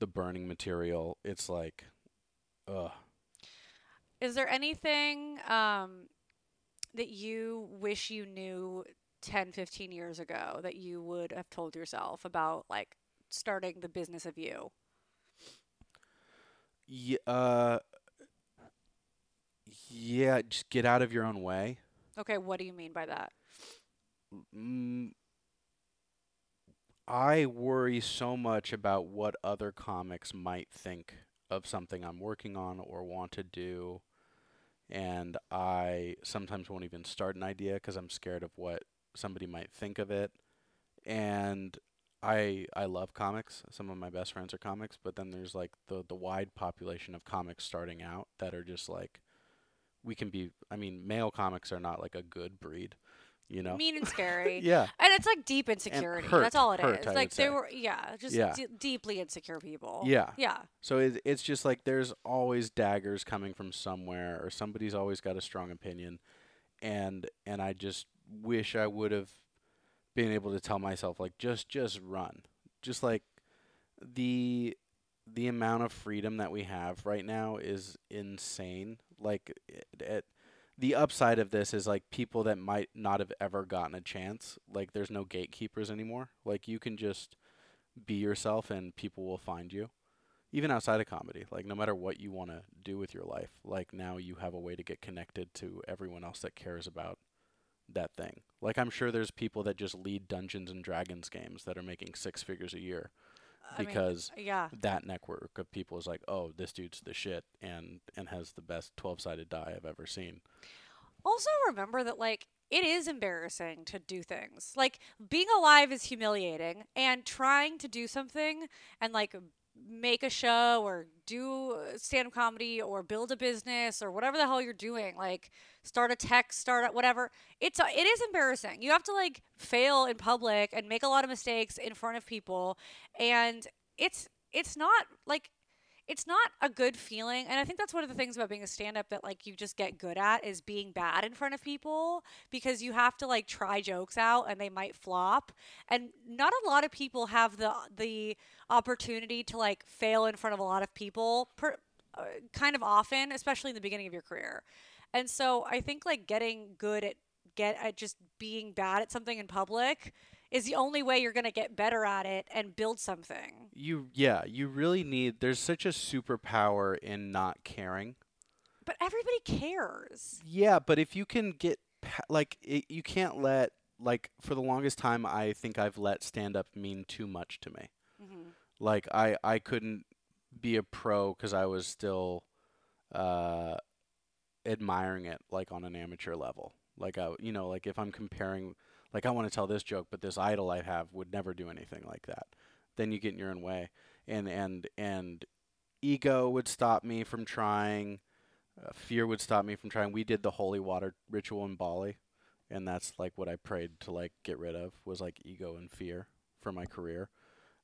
[SPEAKER 3] the burning material it's like ugh
[SPEAKER 2] Is there anything um, that you wish you knew 10, 15 years ago that you would have told yourself about like starting the business of you?
[SPEAKER 3] yeah, uh yeah just get out of your own way
[SPEAKER 2] Okay, what do you mean by that?
[SPEAKER 3] mm, I worry so much about what other comics might think of something I'm working on or want to do. And I sometimes won't even start an idea because I'm scared of what somebody might think of it. And I I love comics. Some of my best friends are comics, but then there's like the the wide population of comics starting out that are just like we can be I mean, male comics are not like a good breed, you know.
[SPEAKER 2] Mean and scary.
[SPEAKER 3] yeah.
[SPEAKER 2] And it's like deep insecurity.
[SPEAKER 3] hurt-
[SPEAKER 2] That's all it is.
[SPEAKER 3] hurt, I
[SPEAKER 2] like they
[SPEAKER 3] say.
[SPEAKER 2] were, yeah, just
[SPEAKER 3] Yeah.
[SPEAKER 2] d- deeply insecure people.
[SPEAKER 3] Yeah.
[SPEAKER 2] Yeah.
[SPEAKER 3] So it, it's just like there's always daggers coming from somewhere, or somebody's always got a strong opinion, and and I just wish I would have been able to tell myself like just just run, just like the the amount of freedom that we have right now is insane. Like it, it, the upside of this is like people that might not have ever gotten a chance. Like there's no gatekeepers anymore. Like you can just be yourself and people will find you even outside of comedy like no matter what you want to do with your life like now you have a way to get connected to everyone else that cares about that thing like i'm sure there's people that just lead dungeons and dragons games that are making six figures a year
[SPEAKER 2] I mean,
[SPEAKER 3] because
[SPEAKER 2] yeah.
[SPEAKER 3] that network of people is like oh this dude's the shit and and has the best 12-sided die i've ever seen
[SPEAKER 2] Also remember that like it is embarrassing to do things. Like being alive is humiliating and trying to do something and like make a show or do stand up comedy or build a business or whatever the hell you're doing, like start a tech startup, whatever. It's it is embarrassing. You have to like fail in public and make a lot of mistakes in front of people and it's it's not like it's not a good feeling and i think that's one of the things about being a stand-up that like you just get good at is being bad in front of people because you have to like try jokes out and they might flop and not a lot of people have the the opportunity to like fail in front of a lot of people per, uh, kind of often especially in the beginning of your career. And so i think like getting good at get at just being bad at something in public is the only way you're going to get better at it and build something
[SPEAKER 3] you yeah you really need there's such a superpower in not caring
[SPEAKER 2] But everybody cares.
[SPEAKER 3] Yeah, but if you can get like it, you can't let like for the longest time I think I've let stand up mean too much to me.
[SPEAKER 2] Mm-hmm.
[SPEAKER 3] Like I I couldn't be a pro cuz I was still uh admiring it like on an amateur level. Like I you know, like if I'm comparing like I want to tell this joke but this idol I have would never do anything like that. Then you get in your own way. And and and ego would stop me from trying uh, fear would stop me from trying. We did the holy water ritual in Bali, and that's like what I prayed to like get rid of was like ego and fear for my career.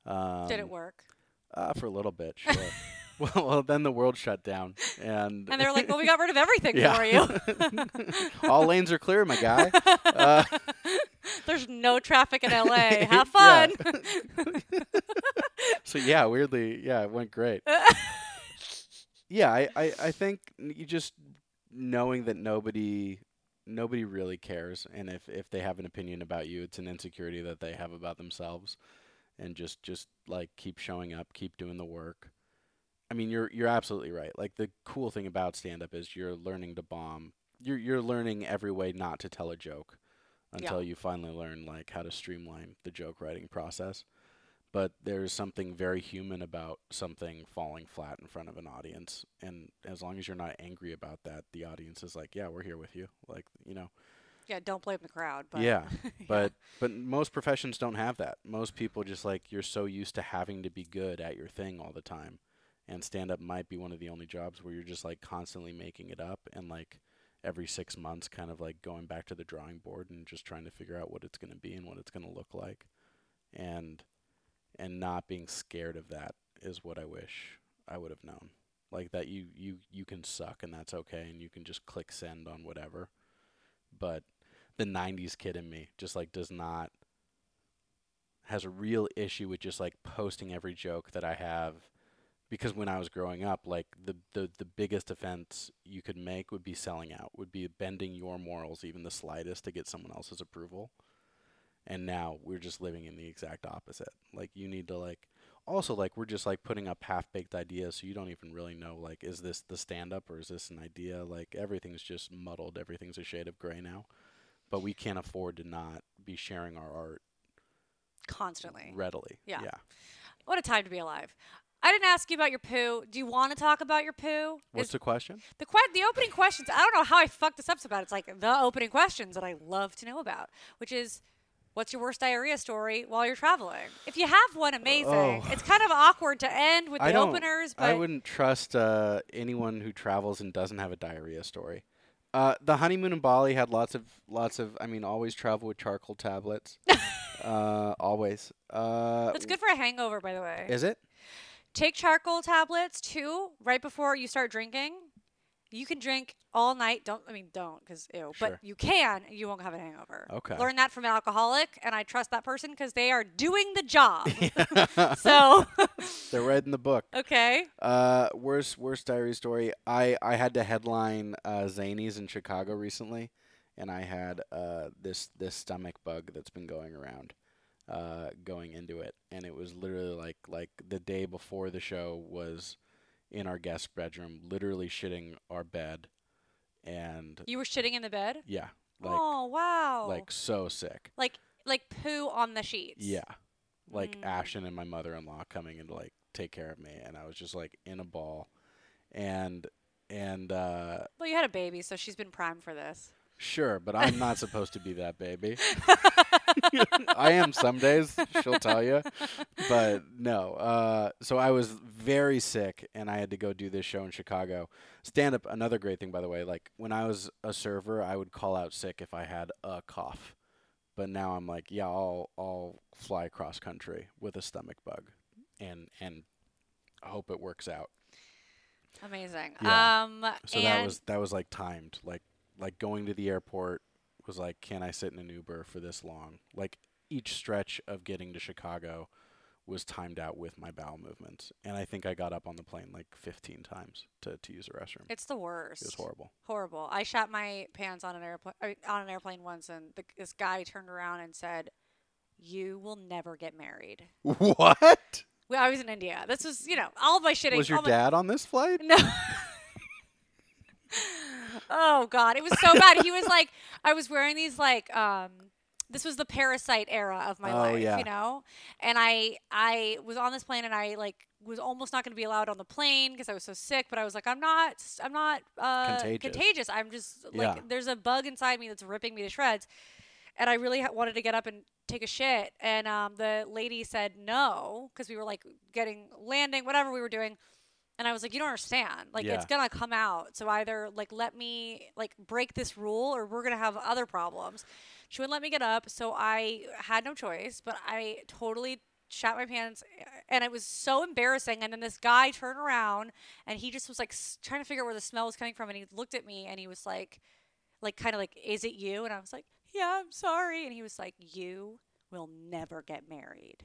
[SPEAKER 3] Um,
[SPEAKER 2] Did it work?
[SPEAKER 3] Uh, for a little bit, sure. well, well, then the world shut down, and
[SPEAKER 2] And they were like, "Well, we got rid of everything
[SPEAKER 3] Yeah.
[SPEAKER 2] for you.
[SPEAKER 3] all lanes are clear, my guy. Uh,
[SPEAKER 2] There's no traffic in LA. Have fun."
[SPEAKER 3] so yeah, weirdly, yeah, it went great. yeah, I, I, I think you just knowing that nobody nobody really cares and if, if they have an opinion about you it's an insecurity that they have about themselves and just just like keep showing up keep doing the work i mean you're you're absolutely right like the cool thing about stand up is you're learning to bomb you're you're learning every way not to tell a joke until you finally learn like how to streamline the joke writing process. But there's something very human about something falling flat in front of an audience and as long as you're not angry about that the audience is like yeah we're here with you like you know?
[SPEAKER 2] Yeah, don't blame the crowd. But
[SPEAKER 3] yeah. but but most professions don't have that. Most people just like you're so used to having to be good at your thing all the time and stand up might be one of the only jobs where you're just like constantly making it up and like every 6 months kind of like going back to the drawing board and just trying to figure out what it's going to be and what it's going to look like and and not being scared of that is what I wish I would have known. Like that you you you can suck and that's okay and you can just click send on whatever. But the 90s kid in me just like does not has a real issue with just like posting every joke that I have because when I was growing up like the the the biggest offense you could make would be selling out, would be bending your morals even the slightest to get someone else's approval and now we're just living in the exact opposite like you need to like also like we're just like putting up half baked ideas so you don't even really know like is this the stand up or is this an idea like everything's just muddled everything's a shade of gray now but we can't afford to not be sharing our art
[SPEAKER 2] constantly.
[SPEAKER 3] readily.
[SPEAKER 2] Yeah.
[SPEAKER 3] Yeah.
[SPEAKER 2] What a time to be alive. I didn't ask you about your poo. Do you want to talk about your poo?
[SPEAKER 3] What's
[SPEAKER 2] Is-
[SPEAKER 3] the question?
[SPEAKER 2] the que- the opening questions? I don't know how I fucked this up so bad. It's like the opening questions that I love to know about, which is, what's your worst diarrhea story while you're traveling? If you have one, amazing.
[SPEAKER 3] Oh.
[SPEAKER 2] It's kind of awkward to end with
[SPEAKER 3] I
[SPEAKER 2] the openers, but
[SPEAKER 3] I wouldn't trust uh, anyone who travels and doesn't have a diarrhea story. Uh, the honeymoon in Bali had lots of lots of. I mean, always travel with charcoal tablets. uh, always. Uh,
[SPEAKER 2] that's good for a hangover, by the way.
[SPEAKER 3] Is it?
[SPEAKER 2] Take charcoal tablets too right before you start drinking. You can drink all night. Don't I mean don't because ew,
[SPEAKER 3] Sure.
[SPEAKER 2] but you can. and You won't have a hangover.
[SPEAKER 3] Okay.
[SPEAKER 2] Learn that from an alcoholic, and I trust that person because they are doing the job. so
[SPEAKER 3] They're right in the book.
[SPEAKER 2] okay.
[SPEAKER 3] Uh, worst worst diary story. I I had to headline uh, Zanies in Chicago recently, and I had uh this this stomach bug that's been going around, uh, going into it, and it was literally like like the day before the show was in our guest bedroom, literally shitting our bed, and
[SPEAKER 2] You were shitting in the bed.
[SPEAKER 3] yeah, like
[SPEAKER 2] oh wow.
[SPEAKER 3] like so sick.
[SPEAKER 2] like like poo on the sheets.
[SPEAKER 3] Yeah. Like
[SPEAKER 2] Mm.
[SPEAKER 3] Ashton and my mother in law coming in to like take care of me and I was just like in a ball. And and uh
[SPEAKER 2] Well, you had a baby, so she's been primed for this.
[SPEAKER 3] sure, but I'm not supposed to be that baby. I am some days, she'll tell you. But no. Uh so I was very sick and I had to go do this show in Chicago. Stand up another great thing by the way, like when I was a server, I would call out sick if I had a cough. But now I'm like, yeah, I'll I'll fly cross country with a stomach bug, and and I hope it works out.
[SPEAKER 2] Amazing.
[SPEAKER 3] Yeah.
[SPEAKER 2] Um,
[SPEAKER 3] So that was that was like timed, like like going to the airport was like, can I sit in an Uber for this long? Like each stretch of getting to Chicago was timed out with my bowel movements, and I think I got up on the plane like 15 times to to use the restroom.
[SPEAKER 2] it's the worst.
[SPEAKER 3] It was horrible.
[SPEAKER 2] Horrible. I shot my pants on an airplane on an airplane once, and the, this guy turned around and said, "You will never get married."
[SPEAKER 3] What
[SPEAKER 2] Well, I was in India. This was, you know, all of my shitting.
[SPEAKER 3] was your
[SPEAKER 2] my-
[SPEAKER 3] dad on this flight?
[SPEAKER 2] No. oh God, it was so bad. He was like, I was wearing these like, um, this was the parasite era of my
[SPEAKER 3] Oh,
[SPEAKER 2] life,
[SPEAKER 3] yeah.
[SPEAKER 2] you know, and I I was on this plane and I like was almost not going to be allowed on the plane because I was so sick. But I was like, I'm not, I'm not uh,
[SPEAKER 3] Contagious.
[SPEAKER 2] I'm just like,
[SPEAKER 3] Yeah.
[SPEAKER 2] there's a bug inside me that's ripping me to shreds. And I really ha- wanted to get up and take a shit. And um, the lady said no because we were like getting landing, whatever we were doing. And I was like, you don't understand. Like, it's gonna come out. So either like let me like break this rule, or we're gonna have other problems. She wouldn't let me get up, so I had no choice. But I totally shot my pants, and it was so embarrassing. And then this guy turned around, and he just was like s- trying to figure out where the smell was coming from. And he looked at me, and he was like, like kind of like, "Is it you?" And I was like, "Yeah, I'm sorry." And he was like, "You will never get married."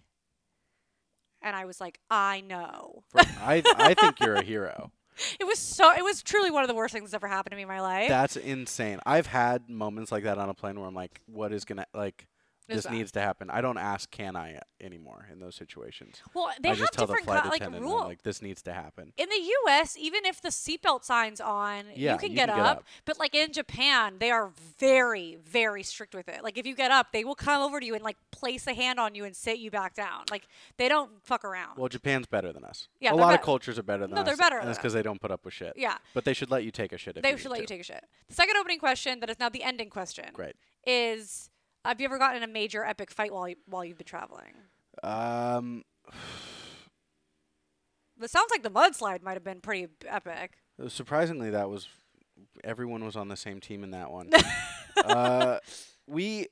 [SPEAKER 2] And I was like, "I know."
[SPEAKER 3] I I think you're a hero.
[SPEAKER 2] It was so. It was truly one of the worst things that's ever happened to me in my life.
[SPEAKER 3] That's insane. I've had moments like that on a plane where I'm like, what is gonna like this
[SPEAKER 2] bad.
[SPEAKER 3] needs to happen. I don't ask can I anymore in those situations.
[SPEAKER 2] well, they
[SPEAKER 3] I
[SPEAKER 2] have
[SPEAKER 3] just tell the
[SPEAKER 2] different
[SPEAKER 3] flight
[SPEAKER 2] co- like rules.
[SPEAKER 3] Like this needs to happen.
[SPEAKER 2] in the U.S., even if the seatbelt sign's on,
[SPEAKER 3] Yeah,
[SPEAKER 2] you can
[SPEAKER 3] you
[SPEAKER 2] get
[SPEAKER 3] can get
[SPEAKER 2] up.
[SPEAKER 3] up.
[SPEAKER 2] But like in Japan, they are very, very strict with it. Like if you get up, they will come over to you and like place a hand on you and sit you back down. Like they don't fuck around.
[SPEAKER 3] Well, Japan's better than us.
[SPEAKER 2] Yeah,
[SPEAKER 3] a lot of cultures are better than
[SPEAKER 2] No,
[SPEAKER 3] us.
[SPEAKER 2] they're better
[SPEAKER 3] And it's because they don't put up with shit.
[SPEAKER 2] yeah,
[SPEAKER 3] But they should let you take a shit if
[SPEAKER 2] they should let you take a shit. The second opening question that is now the ending question
[SPEAKER 3] Great.
[SPEAKER 2] is: Have you ever gotten in a major epic fight while you, while you've been traveling?
[SPEAKER 3] Um,
[SPEAKER 2] It sounds like the mudslide might have been pretty epic.
[SPEAKER 3] surprisingly, that was everyone was on the same team in that one. uh, we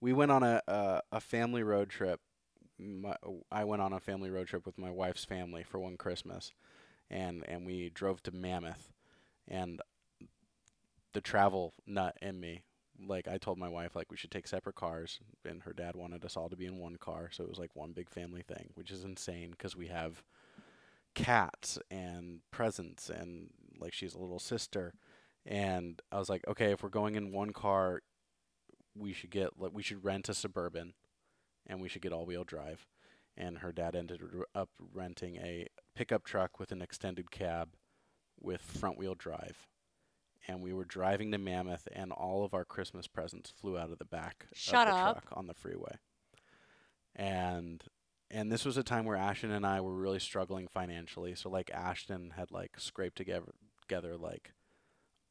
[SPEAKER 3] we went on a, a a family road trip. My, I went on a family road trip with my wife's family for one Christmas, and and we drove to Mammoth, and the travel nut in me. Like I told my wife, like we should take separate cars, and her dad wanted us all to be in one car, so it was like one big family thing, which is insane because we have cats and presents and like she's a little sister. And I was like okay if we're going in one car we should get like we should rent a suburban and we should get all-wheel drive. And her dad ended up renting a pickup truck with an extended cab with front wheel drive and we were driving to Mammoth, and all of our Christmas presents flew out of the back
[SPEAKER 2] Shut
[SPEAKER 3] of the
[SPEAKER 2] up.
[SPEAKER 3] truck on the freeway. And and this was a time where Ashton and I were really struggling financially. So like Ashton had like scraped together together like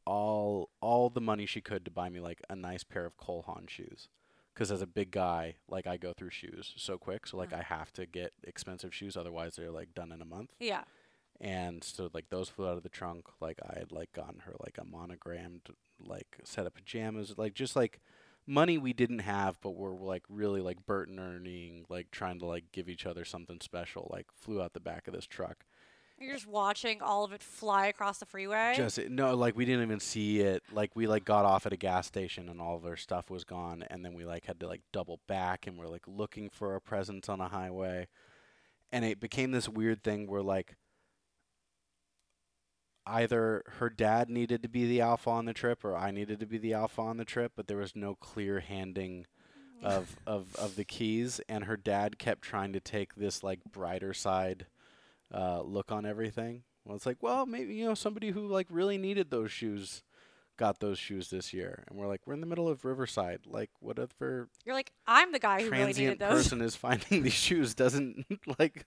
[SPEAKER 3] all all the money she could to buy me like a nice pair of Cole Haan shoes. Because as a big guy, like I go through shoes so quick, so like
[SPEAKER 2] Uh.
[SPEAKER 3] I have to get expensive shoes, otherwise they're like done in a month
[SPEAKER 2] Yeah.
[SPEAKER 3] And so like those flew out of the trunk like i had like gotten her like a monogrammed like set of pajamas like just like money we didn't have but we're like really like bert and ernie like trying to like give each other something special like flew out the back of this truck.
[SPEAKER 2] You're just watching all of it fly across the freeway.
[SPEAKER 3] just eh, no like we didn't even see it. Like we like got off at a gas station and all of our stuff was gone and then we like had to like double back and we're like looking for our presents on a highway. And it became this weird thing where like either her dad needed to be the alpha on the trip or I needed to be the alpha on the trip but there was no clear handing of of of the keys and her dad kept trying to take this like brighter side uh, look on everything. Well, it's like, well, maybe you know somebody who like really needed those shoes got those shoes this year, and we're like, we're in the middle of Riverside. Like, whatever
[SPEAKER 2] You're like, I'm the guy who really needed those.
[SPEAKER 3] person is finding these shoes doesn't like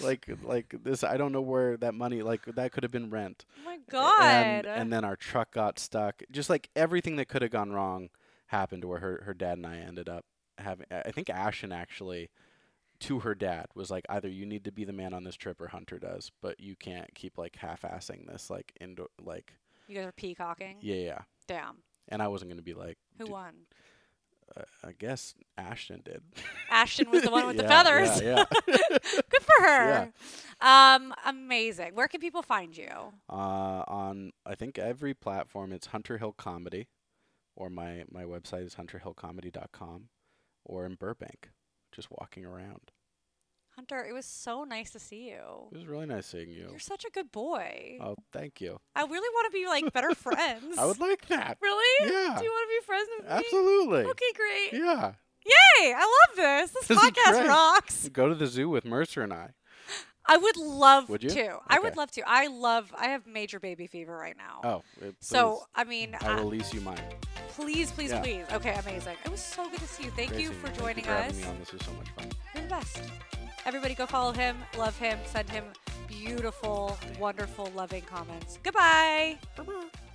[SPEAKER 3] like like this. I don't know where that money like that could have been rent.
[SPEAKER 2] Oh my god.
[SPEAKER 3] And, and then our truck got stuck. Just like everything that could have gone wrong happened to where her, her dad and I ended up having. I think Ashton actually, to her dad, was like, either you need to be the man on this trip or Hunter does, but you can't keep like half assing this, like, indoor, like,
[SPEAKER 2] you guys are peacocking.
[SPEAKER 3] yeah, yeah.
[SPEAKER 2] Damn.
[SPEAKER 3] And I wasn't going to be like,
[SPEAKER 2] Who
[SPEAKER 3] "D-
[SPEAKER 2] won?
[SPEAKER 3] uh, I guess Ashton did.
[SPEAKER 2] Ashton was the one with the
[SPEAKER 3] Yeah,
[SPEAKER 2] feathers.
[SPEAKER 3] Yeah, yeah.
[SPEAKER 2] Good for her. Um, amazing. Where can people find you?
[SPEAKER 3] uh, on, I think, every platform, it's Hunter Hill Comedy, or my, my website is hunterhillcomedy.com, or in Burbank, just walking around.
[SPEAKER 2] Hunter, it was so nice to see you.
[SPEAKER 3] It was really nice seeing you.
[SPEAKER 2] You're such a good boy.
[SPEAKER 3] Oh, thank you.
[SPEAKER 2] I really want to be like better friends.
[SPEAKER 3] I would like that.
[SPEAKER 2] Really?
[SPEAKER 3] Yeah.
[SPEAKER 2] Do you want to be friends with me?
[SPEAKER 3] Absolutely.
[SPEAKER 2] Okay, great.
[SPEAKER 3] Yeah.
[SPEAKER 2] Yay! I love this. This,
[SPEAKER 3] This
[SPEAKER 2] podcast rocks.
[SPEAKER 3] Go to the zoo with Mercer and I.
[SPEAKER 2] I would love
[SPEAKER 3] Would you?
[SPEAKER 2] to. I would love to. I love. I have major baby fever right now.
[SPEAKER 3] Oh,
[SPEAKER 2] So. I mean,
[SPEAKER 3] I will lease you mine.
[SPEAKER 2] please, please,
[SPEAKER 3] Yeah.
[SPEAKER 2] please. Okay, amazing. It was so good to see you. Thank
[SPEAKER 3] Great
[SPEAKER 2] you for
[SPEAKER 3] Thank
[SPEAKER 2] joining
[SPEAKER 3] you for
[SPEAKER 2] us.
[SPEAKER 3] having me on. This was so much fun.
[SPEAKER 2] You're the best. Everybody, go follow him, love him, send him beautiful, wonderful, loving comments. Goodbye.
[SPEAKER 3] Bye-bye.